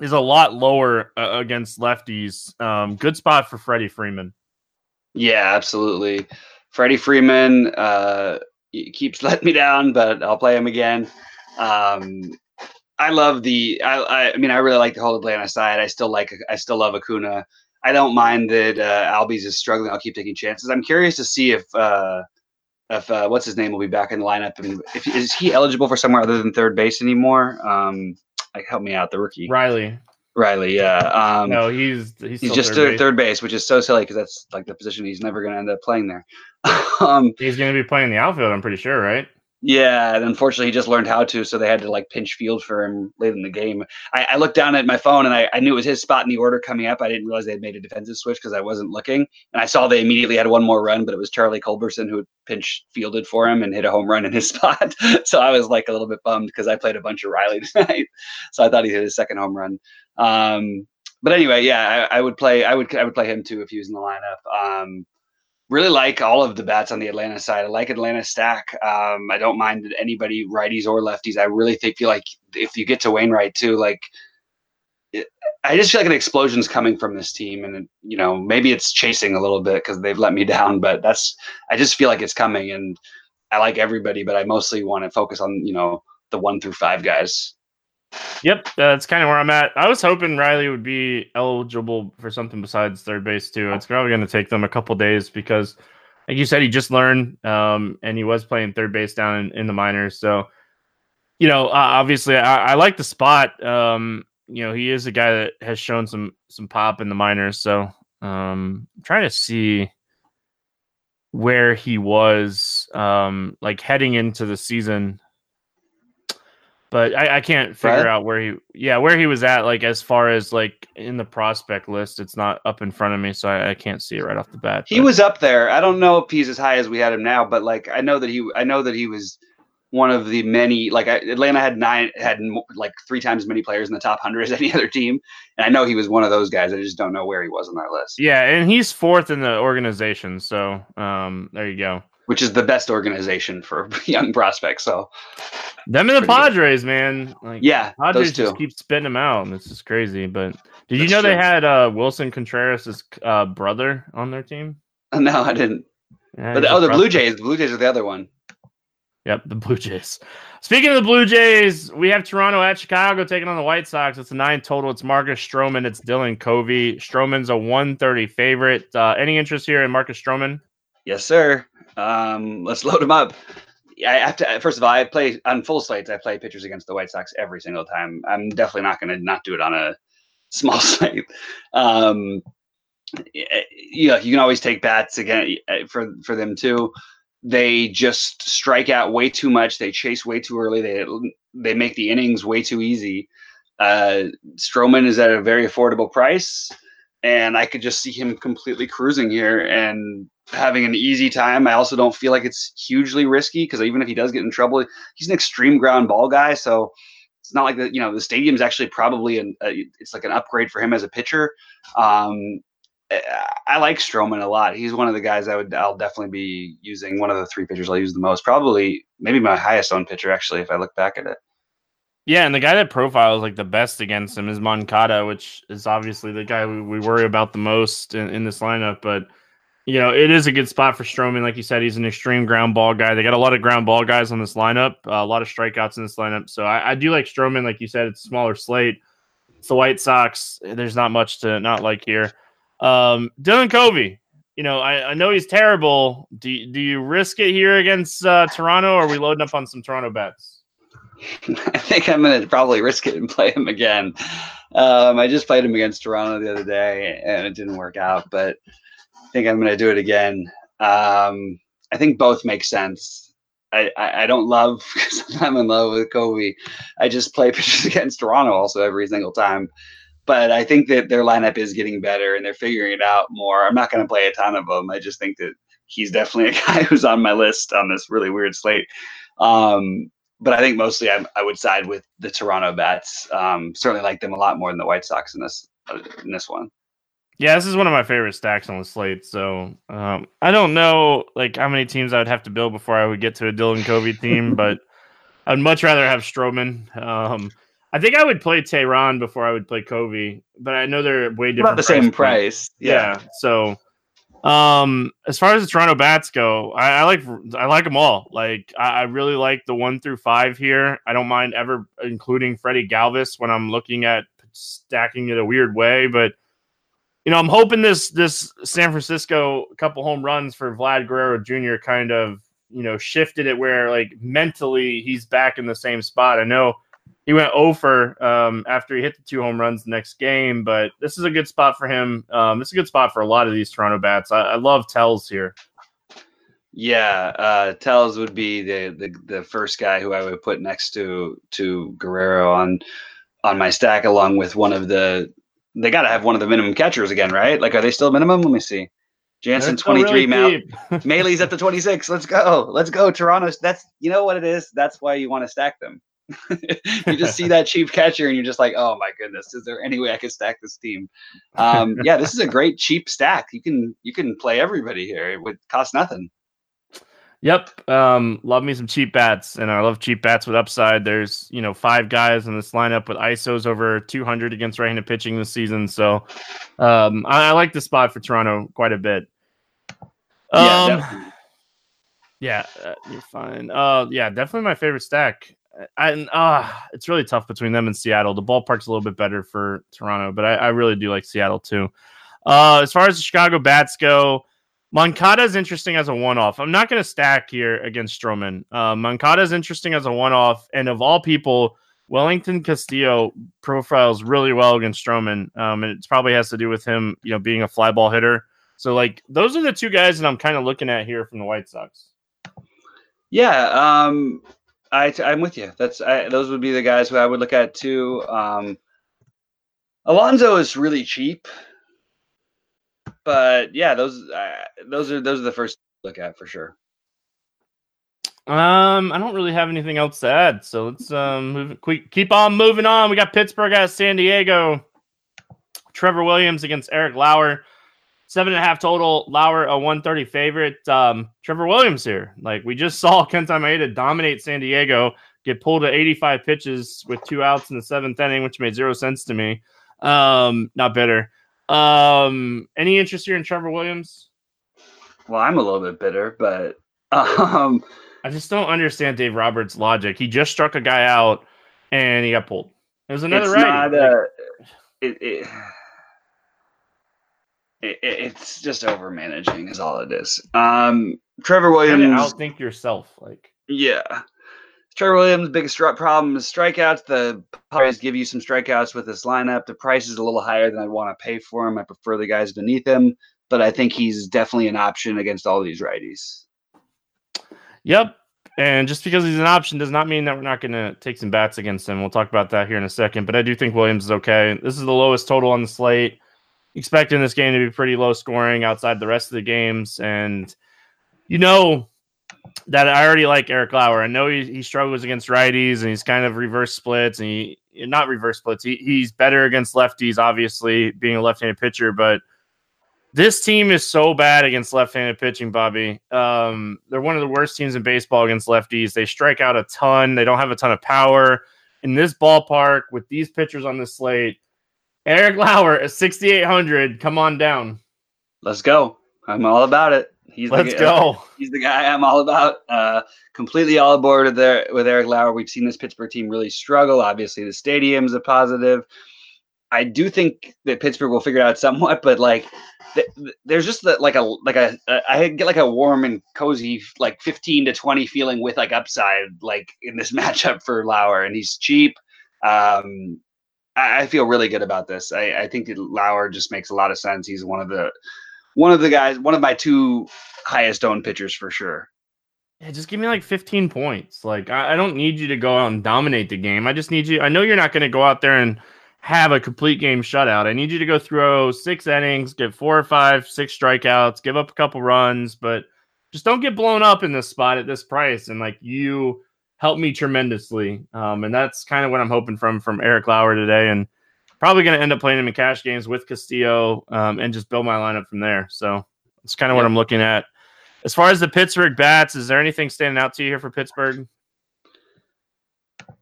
is a lot lower uh, against lefties. Um, good spot for Freddie Freeman. Yeah, absolutely. Freddie Freeman uh, keeps letting me down, but I'll play him again. Um, I love the. I, I, mean, I really like the whole Atlanta side. I still like. I still love Acuna. I don't mind that uh, Albies is struggling. I'll keep taking chances. I'm curious to see if uh, if uh, what's his name will be back in the lineup. Mean, if is he eligible for somewhere other than third base anymore? Um, like help me out, the rookie Riley. Riley, yeah. Um, no, he's he's, he's just third base. third base, which is so silly because that's like the position he's never going to end up playing there. um, he's going to be playing in the outfield. I'm pretty sure, right? Yeah, and unfortunately, he just learned how to, so they had to like pinch field for him late in the game. I, I looked down at my phone and I, I, knew it was his spot in the order coming up. I didn't realize they had made a defensive switch because I wasn't looking, and I saw they immediately had one more run, but it was Charlie Culberson who pinch fielded for him and hit a home run in his spot. so I was like a little bit bummed because I played a bunch of Riley tonight, so I thought he hit his second home run. Um, but anyway, yeah, I, I, would play. I would I would play him too if he was in the lineup. Um, really like all of the bats on the Atlanta side. I like Atlanta stack. Um, I don't mind anybody righties or lefties. I really think feel like if you get to Wainwright too, like it, I just feel like an explosion's coming from this team, and you know maybe it's chasing a little bit because they've let me down, but that's I just feel like it's coming, and I like everybody, but I mostly want to focus on you know the one through five guys. Yep, that's kind of where I'm at. I was hoping Riley would be eligible for something besides third base too. It's probably going to take them a couple days because, like you said, he just learned, um, and he was playing third base down in, in the minors. So, you know, uh, obviously, I, I, like the spot. Um, you know, he is a guy that has shown some some pop in the minors. So, um, I'm trying to see where he was, um, like heading into the season but I, I can't figure right. out where he yeah where he was at like as far as like in the prospect list it's not up in front of me so I, I can't see it right off the bat he but. was up there i don't know if he's as high as we had him now but like i know that he i know that he was one of the many like atlanta had nine had like three times as many players in the top 100 as any other team and i know he was one of those guys i just don't know where he was on that list yeah and he's fourth in the organization so um there you go which is the best organization for young prospects. So them and the Padres, man. Like, yeah, Padres just keep spitting them out, and this is crazy. But did you know true. they had uh, Willson Contreras' uh, brother on their team? No, I didn't. Yeah, but oh, the Blue Jays. The Blue Jays are the other one. Yep, the Blue Jays. Speaking of the Blue Jays, we have Toronto at Chicago taking on the White Sox. It's a nine total. It's Marcus Stroman. It's Dylan Covey. Stroman's a 130 favorite. Uh, any interest here in Marcus Stroman? Yes, sir. Um, let's load him up. I have to. First of all, I play on full slates. I play pitchers against the White Sox every single time. I'm definitely not going to not do it on a small slate. Um, yeah, you can always take bats again eh, for for them too. They just strike out way too much. They chase way too early. They they make the innings way too easy. Uh, Stroman is at a very affordable price, and I could just see him completely cruising here and having an easy time. I also don't feel like it's hugely risky because even if he does get in trouble, he's an extreme ground ball guy. So it's not like the you know the stadium's actually probably an uh, it's like an upgrade for him as a pitcher. Um, I like Stroman a lot. He's one of the guys I would I'll definitely be using. One of the three pitchers I'll use the most. Probably maybe my highest owned pitcher actually if I look back at it. Yeah, and the guy that profiles like the best against him is Moncada, which is obviously the guy we, we worry about the most in, in this lineup. But you know, it is a good spot for Stroman. Like you said, he's an extreme ground ball guy. They got a lot of ground ball guys on this lineup, uh, a lot of strikeouts in this lineup. So I, I do like Stroman. Like you said, it's a smaller slate. It's the White Sox. There's not much to not like here. Um, Dylan Covey, you know, I, I know he's terrible. Do, do you risk it here against uh, Toronto, or are we loading up on some Toronto bets? I think I'm going to probably risk it and play him again. Um, I just played him against Toronto the other day, and it didn't work out, but – I think I'm going to do it again. Um, I think both make sense. I, I, I don't love because I'm in love with Covey. I just play pitchers against Toronto also every single time. But I think that their lineup is getting better and they're figuring it out more. I'm not going to play a ton of them. I just think that he's definitely a guy who's on my list on this really weird slate. Um, but I think mostly I, I, would side with the Toronto bats. Um, certainly like them a lot more than the White Sox in this in this one. Yeah, this is one of my favorite stacks on the slate. So um, I don't know like how many teams I would have to build before I would get to a Dylan Covey team, but I'd much rather have Stroman. Um, I think I would play Teheran before I would play Covey, but I know they're way different. About the same price. Yeah. yeah. So um, as far as the Toronto bats go, I, I like I like them all. Like I, I, really like the one through five here. I don't mind ever including Freddie Galvis when I'm looking at stacking it a weird way, but you know, I'm hoping this this San Francisco couple home runs for Vlad Guerrero Jr. kind of you know shifted it where like mentally he's back in the same spot. I know he went over um, after he hit the two home runs the next game, but this is a good spot for him. Um, it's a good spot for a lot of these Toronto bats. I, I love Tellez here. Yeah, uh, Tellez would be the, the the first guy who I would put next to to Guerrero on on my stack, along with one of the they got to have one of the minimum catchers again, right? Like, are they still minimum? Let me see. Jansen twenty three, really Maile's at the twenty six. Let's go, let's go, Toronto. That's you know what it is. That's why you want to stack them. you just see that cheap catcher and you're just like, oh my goodness, is there any way I could stack this team? Um, yeah, this is a great cheap stack. You can you can play everybody here. It would cost nothing. Yep. Um, love me some cheap bats, and I love cheap bats with upside. There's you know five guys in this lineup with ISOs over 200 against right-handed pitching this season, so um, I, I, like the spot for Toronto quite a bit. Um, yeah, yeah, uh, you're fine. Uh, yeah, definitely my favorite stack. And uh, it's really tough between them and Seattle. The ballpark's a little bit better for Toronto, but I, I really do like Seattle too. Uh, as far as the Chicago bats go. Moncada is interesting as a one-off. I'm not going to stack here against Stroman. Uh, Moncada is interesting as a one-off, and of all people, Welington Castillo profiles really well against Stroman, um, and it probably has to do with him, you know, being a fly ball hitter. So, like, those are the two guys that I'm kind of looking at here from the White Sox. Yeah, um, I, I'm with you. That's I, those would be the guys who I would look at too. Um, Alonso is really cheap but yeah, those uh, those are those are the first look at for sure. Um, I don't really have anything else to add, so let's um move keep on moving on. We got Pittsburgh at San Diego. Trevor Williams against Eric Lauer. Seven and a half total. Lauer a 130 favorite. Um, Trevor Williams here. Like we just saw Kenta Maeda dominate San Diego, get pulled at 85 pitches with two outs in the seventh inning, which made zero sense to me. Um, not bitter. Um, any interest here in Trevor Williams? Well, I'm a little bit bitter, but um, I just don't understand Dave Roberts' logic. He just struck a guy out and he got pulled. It was another right. It, it, it, it's just over managing is all it is. Um, Trevor Williams. Outthink yourself, like yeah. Trevor Williams' biggest problem is strikeouts. The Padres give you some strikeouts with this lineup. The price is a little higher than I'd want to pay for him. I prefer the guys beneath him, but I think he's definitely an option against all these righties. Yep. And just because he's an option does not mean that we're not going to take some bats against him. We'll talk about that here in a second. But I do think Williams is okay. This is the lowest total on the slate. Expecting this game to be pretty low scoring outside the rest of the games. And you know, that I already like Eric Lauer. I know he, he struggles against righties and he's kind of reverse splits and he not reverse splits. He, he's better against lefties, obviously being a left-handed pitcher, but this team is so bad against left-handed pitching, Bobby. Um, they're one of the worst teams in baseball against lefties. They strike out a ton. They don't have a ton of power. In this ballpark, with these pitchers on the slate, Eric Lauer at 6,800. Come on down. Let's go. I'm all about it. He's Let's the, go. he's the guy I'm all about. Uh, completely all aboard with, there, with Eric Lauer. We've seen this Pittsburgh team really struggle. Obviously, the stadium's a positive. I do think that Pittsburgh will figure it out somewhat, but like th- th- there's just the, like a like a, a I get like a warm and cozy like 15 to 20 feeling with like upside like in this matchup for Lauer, and he's cheap. Um, I, I feel really good about this. I, I think Lauer just makes a lot of sense. He's one of the one of the guys, one of my two highest owned pitchers for sure. Yeah, just give me like 15 points. Like I, I don't need you to go out and dominate the game. I just need you. I know you're not going to go out there and have a complete game shutout. I need you to go through six innings, get four or five, six strikeouts, give up a couple runs, but just don't get blown up in this spot at this price. And like you help me tremendously. Um, and that's kind of what I'm hoping from from Eric Lauer today. And probably going to end up playing him in cash games with Castillo um, and just build my lineup from there. So that's kind of what I'm looking at. As far as the Pittsburgh bats, is there anything standing out to you here for Pittsburgh?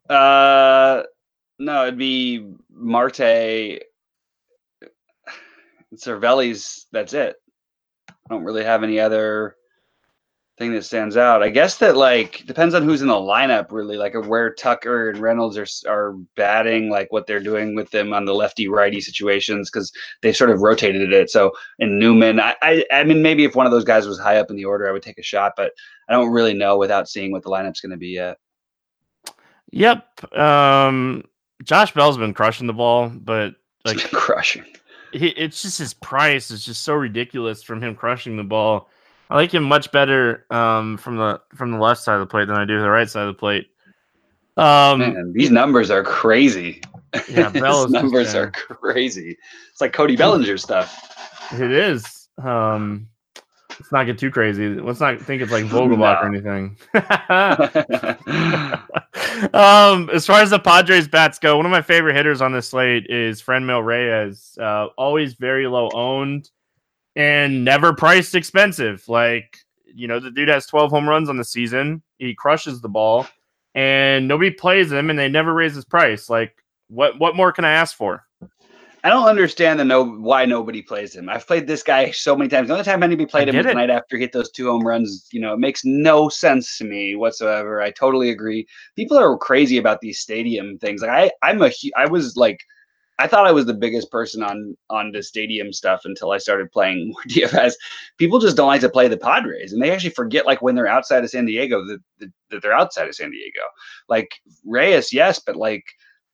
Uh, no, it'd be Marte, Cervelli's. That's it. I don't really have any other thing that stands out. I guess that like depends on who's in the lineup really, like where Tucker and Reynolds are are batting, like what they're doing with them on the lefty righty situations because they sort of rotated it. So in Newman, I, I I mean maybe if one of those guys was high up in the order, I would take a shot, but I don't really know without seeing what the lineup's going to be yet. Yep. Um, Josh Bell's been crushing the ball, but like crushing. He, it's just his price is just so ridiculous from him crushing the ball I like him much better um, from the from the left side of the plate than I do the right side of the plate. Um, Man, these numbers are crazy. Yeah, Bell numbers are crazy. It's like Cody Bellinger stuff. It is. Um, let's not get too crazy. Let's not think it's like Vogelbach no. or anything. um, as far as the Padres bats go, one of my favorite hitters on this slate is Franmil Reyes. Uh, always very low owned and never priced expensive. Like, you know, the dude has 12 home runs on the season. He crushes the ball and nobody plays him and they never raise his price. Like, what what more can I ask for? I don't understand the no why nobody plays him. I've played this guy so many times. The only time anybody played him was the night after he hit those two home runs. You know, it makes no sense to me whatsoever. I totally agree. People are crazy about these stadium things. Like I, I'm a, I was like I thought I was the biggest person on on the stadium stuff until I started playing more DFS. People just don't like to play the Padres, and they actually forget like when they're outside of San Diego that, that, that they're outside of San Diego. Like Reyes, yes, but like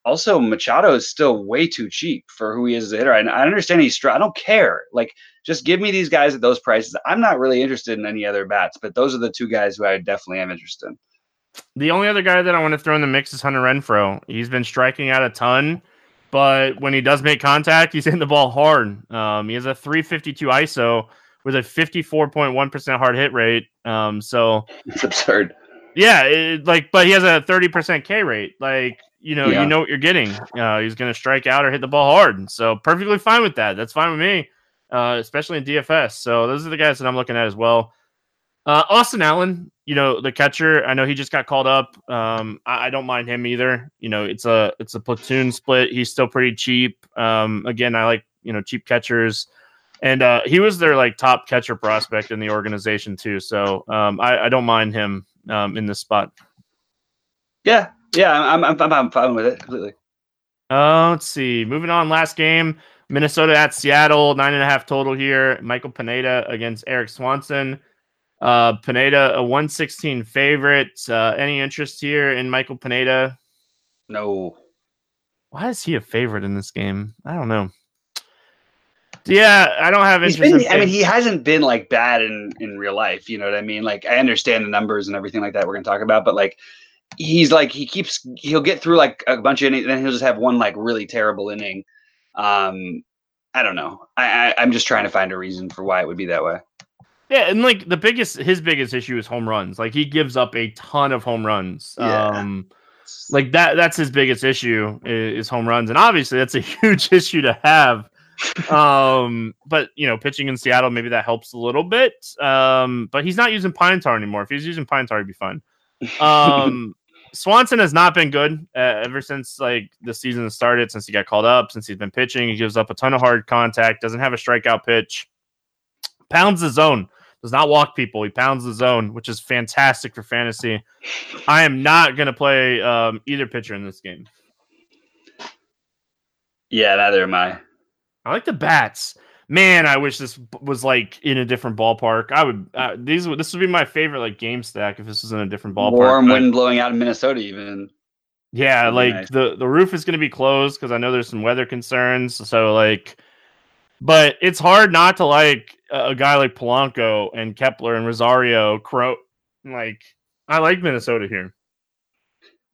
also Machado is still way too cheap for who he is as a hitter. I, I understand he's strong. I don't care. Like just give me these guys at those prices. I'm not really interested in any other bats, but those are the two guys who I definitely am interested in. The only other guy that I want to throw in the mix is Hunter Renfroe. He's been striking out a ton but when he does make contact, he's hitting the ball hard. Um, he has a 352 ISO with a 54.1% hard hit rate. Um, so it's absurd. Yeah, it, like, but he has a 30% K rate. Like, you know, yeah. you know what you're getting. Uh, he's going to strike out or hit the ball hard. So perfectly fine with that. That's fine with me, uh, especially in DFS. So those are the guys that I'm looking at as well. Uh, Austin Allen, you know the catcher. I know he just got called up. Um, I, I, don't mind him either. You know, it's a it's a platoon split. He's still pretty cheap. Um, again, I like you know cheap catchers, and uh, he was their like top catcher prospect in the organization too. So um, I, I don't mind him um, in this spot. Yeah, yeah, I'm I'm I'm, I'm fine with it completely. Uh, let's see. Moving on. Last game, Minnesota at Seattle, nine and a half total here. Michael Pineda against Erik Swanson. Uh, Pineda, a 116 favorite. Uh, any interest here in Michael Pineda? No. Why is he a favorite in this game? I don't know. Yeah, I don't have interest. Been, in I mean, he hasn't been like bad in in real life. You know what I mean? Like, I understand the numbers and everything like that. We're gonna talk about, but like, he's like he keeps he'll get through like a bunch of innings, then he'll just have one like really terrible inning. Um, I don't know. I, I I'm just trying to find a reason for why it would be that way. Yeah, and like the biggest his biggest issue is home runs. Like he gives up a ton of home runs. Yeah. Um like that that's his biggest issue is, is home runs. And obviously that's a huge issue to have. um, but you know, pitching in Seattle, maybe that helps a little bit. Um, but he's not using pine tar anymore. If he's using pine tar, he'd be fine. Um Swanson has not been good uh, ever since like the season started, since he got called up, since he's been pitching. He gives up a ton of hard contact, doesn't have a strikeout pitch, pounds the zone does not walk people. He pounds the zone, which is fantastic for fantasy. I am not going to play um, either pitcher in this game. Yeah, neither am I. I like the bats. Man, I wish this was like in a different ballpark. I would uh, these this would be my favorite like game stack if this was in a different ballpark. Warm wind blowing out in Minnesota, even. Yeah, like nice. the the roof is going to be closed because I know there's some weather concerns. So like but it's hard not to like a guy like Polanco and Kepler and Rosario, Cron. Like, I like Minnesota here.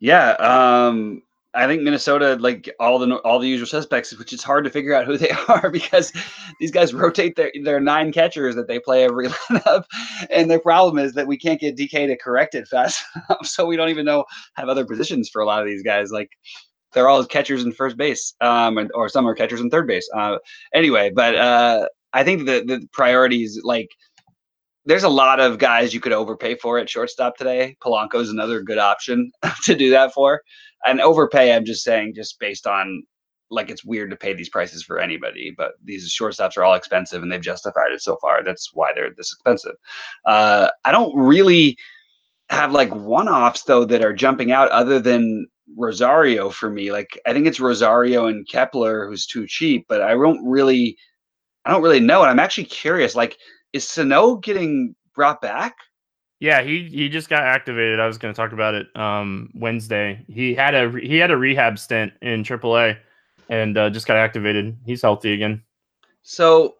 Yeah, um, I think Minnesota, like all the all the usual suspects, which it's hard to figure out who they are because these guys rotate their their nine catchers that they play every lineup, and their problem is that we can't get DK to correct it fast enough, so we don't even know have other positions for a lot of these guys. Like they're all catchers in first base, um, and, or some are catchers in third base. Uh, anyway, but uh, I think the the priorities like there's a lot of guys you could overpay for at shortstop today. Polanco is another good option to do that for. And overpay, I'm just saying, just based on like it's weird to pay these prices for anybody, but these shortstops are all expensive and they've justified it so far. That's why they're this expensive. Uh, I don't really have like one offs though that are jumping out other than Rosario for me. Like I think it's Rosario and Kepler who's too cheap, but I don't really I don't really know. And I'm actually curious, like, is Sano getting brought back? Yeah, he he just got activated. I was going to talk about it um Wednesday. He had a he had a rehab stint in AAA and uh, just got activated. He's healthy again. So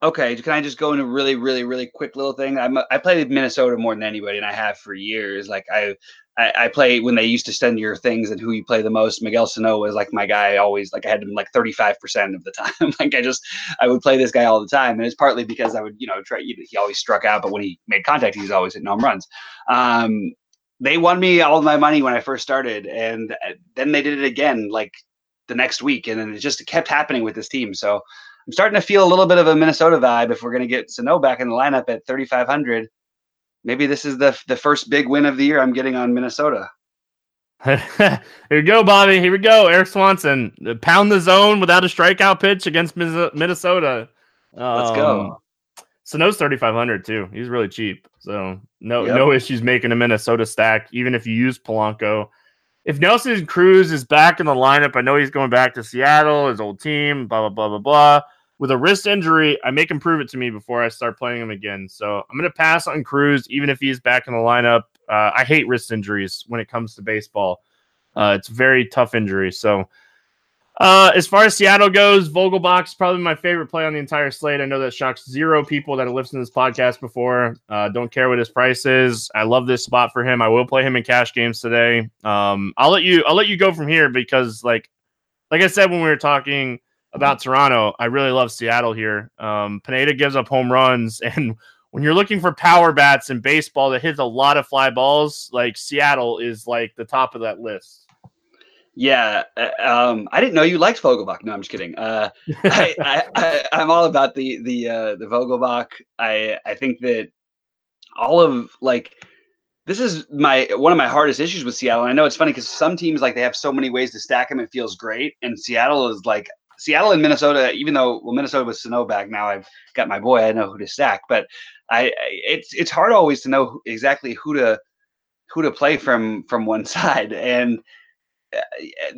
Okay, can I just go into really, really, really quick little thing? I'm I played Minnesota more than anybody, and I have for years. Like I, I, I play when they used to send your things and who you play the most. Miguel Sano was like my guy. Always like I had him like 35 percent of the time. like I just I would play this guy all the time, and it's partly because I would you know try. He always struck out, but when he made contact, he was always hitting home runs. Um, they won me all my money when I first started, and uh, then they did it again like the next week, and then it just kept happening with this team. So I'm starting to feel a little bit of a Minnesota vibe. If we're going to get Sano back in the lineup at 3,500, maybe this is the the first big win of the year I'm getting on Minnesota. Here we go, Bobby. Here we go. Erik Swanson pound the zone without a strikeout pitch against Minnesota. Um, Let's go. Um, Sano's 3,500 too. He's really cheap, so no yep. no issues making a Minnesota stack. Even if you use Polanco, if Nelson Cruz is back in the lineup, I know he's going back to Seattle, his old team. Blah blah blah blah blah with a wrist injury, I make him prove it to me before I start playing him again. So I'm going to pass on Cruz, even if he's back in the lineup. Uh, I hate wrist injuries when it comes to baseball. Uh, it's very tough injury. So uh, as far as Seattle goes, Vogelbach is probably my favorite play on the entire slate. I know that shocks zero people that have listened to this podcast before. Uh, don't care what his price is. I love this spot for him. I will play him in cash games today. Um, I'll let you. I'll let you go from here because, like, like I said when we were talking about Toronto. I really love Seattle here. Um, Pineda gives up home runs, and when you're looking for power bats in baseball that hits a lot of fly balls, like Seattle is like the top of that list. Yeah, uh, um, I didn't know you liked Vogelbach. No, I'm just kidding. Uh, I, am all about the the uh, the Vogelbach. I I think that all of like this is my one of my hardest issues with Seattle. And I know it's funny because some teams like they have so many ways to stack them, it feels great, and Seattle is like Seattle and Minnesota, even though well Minnesota was Sano back, now I've got my boy. I know who to stack, but I, I it's it's hard always to know exactly who to who to play from from one side and uh,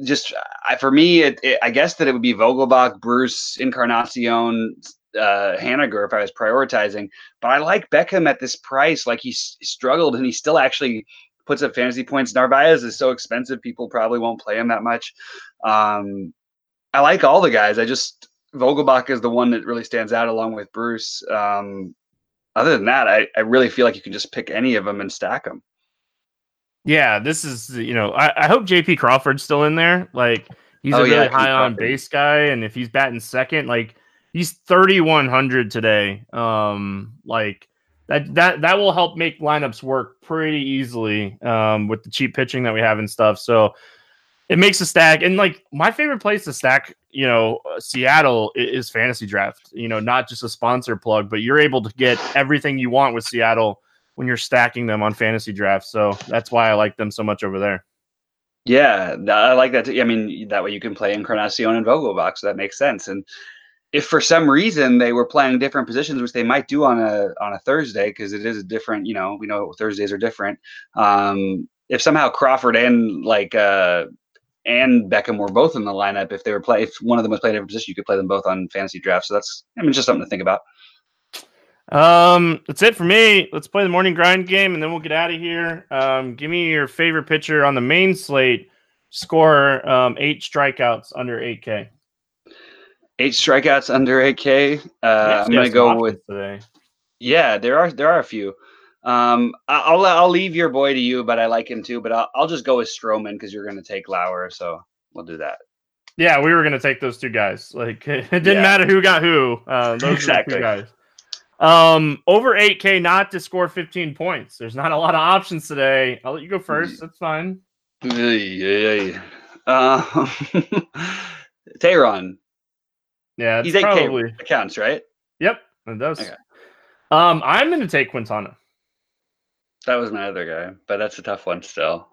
just I, for me it, it, I guess that it would be Vogelbach, Bruce, Encarnacion, uh, Haniger if I was prioritizing. But I like Beckham at this price. Like he struggled and he still actually puts up fantasy points. Narvaez is so expensive, people probably won't play him that much. Um, I like all the guys. I just Vogelbach is the one that really stands out along with Bruce. Um, other than that, I, I really feel like you can just pick any of them and stack them. Yeah, this is you know I, I hope JP Crawford's still in there. Like he's oh, a really yeah, high on base guy, and if he's batting second, like he's thirty one hundred today. Um, like that that that will help make lineups work pretty easily um, with the cheap pitching that we have and stuff. So it makes a stack. And like my favorite place to stack, you know, uh, Seattle is fantasy draft. You know, not just a sponsor plug, but you're able to get everything you want with Seattle when you're stacking them on fantasy draft. So that's why I like them so much over there. Yeah, I like that. Too. I mean, that way you can play Encarnacion and Vogelbach, so that makes sense. And if for some reason they were playing different positions, which they might do on a on a Thursday because it is a different, you know, we know Thursdays are different. Um, if somehow Crawford and like uh, and Beckham were both in the lineup, if they were play, if one of them was a different position, you could play them both on fantasy draft. So that's, I mean, just something to think about. Um, that's it for me. Let's play the morning grind game, and then we'll get out of here. Um, give me your favorite pitcher on the main slate. Score um, eight strikeouts under eight K eight strikeouts under 8K. Uh, I'm gonna go with today. Yeah, there are there are a few. Um, I'll I'll leave your boy to you, but I like him too. But I'll, I'll just go with Stroman because you're gonna take Lauer, so we'll do that. Yeah, we were gonna take those two guys. Like it didn't yeah. matter who got who. Uh, those exactly. two guys. Um, over 8K not to score 15 points. There's not a lot of options today. I'll let you go first. That's fine. Yeah, yeah, yeah. Uh, Teheran, yeah, he's 8K probably accounts, right? Yep, it does. Okay. Um, I'm going to take Quintana. That was my other guy, but that's a tough one still.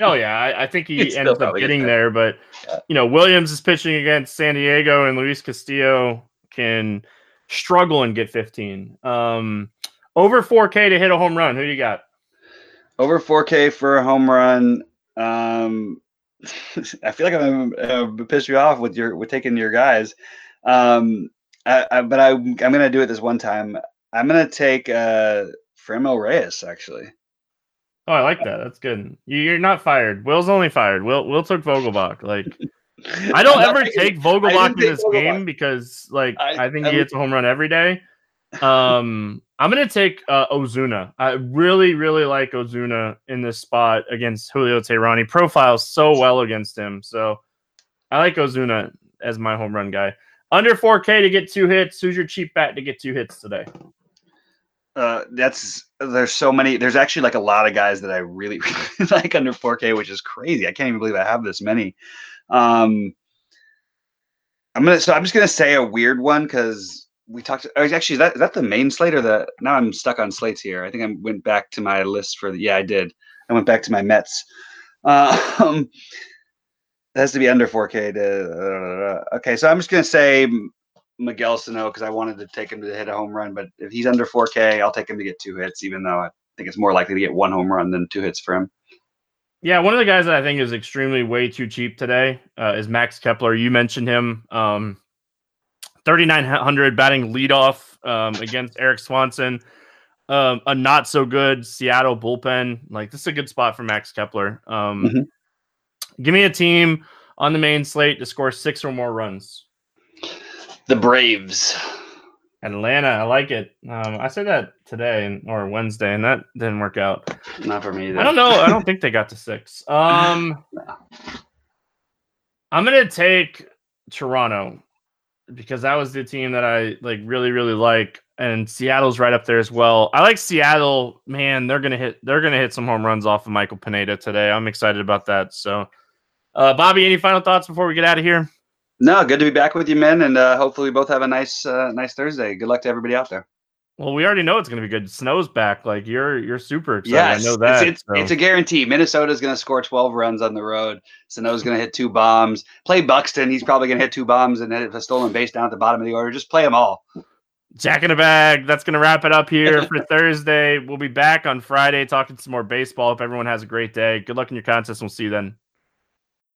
oh yeah, I, I think he ends up getting there, but yeah. you know Williams is pitching against San Diego, and Luis Castillo can struggle and get 15. Um, over 4K to hit a home run. Who do you got? Over 4K for a home run. Um, I feel like I'm, I'm piss you off with your with taking your guys. Um, I, I, but I, I'm going to do it this one time. I'm going to take uh, Franmil Reyes, actually. Oh, I like that. That's good. You're not fired. Will's only fired. Will Will took Vogelbach. Like, I don't ever take Vogelbach in this Vogelbach. game because, like, I, I think he hits a home run every day. Um, I'm gonna take uh, Ozuna. I really, really like Ozuna in this spot against Julio Teheran. Profiles so well against him, so I like Ozuna as my home run guy. Under 4K to get two hits. Who's your cheap bat to get two hits today? Uh, that's there's so many. There's actually like a lot of guys that I really, really like under 4K, which is crazy. I can't even believe I have this many. Um, I'm gonna so I'm just gonna say a weird one because we talked. Oh, actually, is that is that the main slate or the? Now I'm stuck on slates here. I think I went back to my list for the. Yeah, I did. I went back to my Mets. Uh, um, it has to be under 4K. To, uh, okay, so I'm just gonna say Miguel Sano because I wanted to take him to hit a home run, but if he's under 4K, I'll take him to get two hits, even though I think it's more likely to get one home run than two hits for him. Yeah, one of the guys that I think is extremely way too cheap today uh, is Max Kepler. You mentioned him. Um, 3,900 batting leadoff um, against Erik Swanson. Um, a not so good Seattle bullpen. Like this is a good spot for Max Kepler. Um, mm-hmm. Give me a team on the main slate to score six or more runs. The Braves. Atlanta, I like it. Um, I said that today or Wednesday, and that didn't work out. Not for me. Either. I don't know. I don't think they got to six. Um, no. I'm gonna take Toronto because that was the team that I like really, really like, and Seattle's right up there as well. I like Seattle. Man, they're gonna hit. They're gonna hit some home runs off of Michael Pineda today. I'm excited about that. So uh, Bobby, any final thoughts before we get out of here? No, good to be back with you, men, and uh, hopefully we both have a nice, uh, nice Thursday. Good luck to everybody out there. Well, we already know it's going to be good. Sano's back. Like you're, you're super excited. Yes, I know that. It's, it's, so. it's a guarantee. Minnesota's going to score 12 runs on the road. Sano's going to hit two bombs. Play Buxton. He's probably going to hit two bombs and hit a stolen base down at the bottom of the order. Just play them all. Jack in a bag. That's going to wrap it up here for Thursday. We'll be back on Friday talking some more baseball. Hope everyone has a great day. Good luck in your contest. We'll see you then.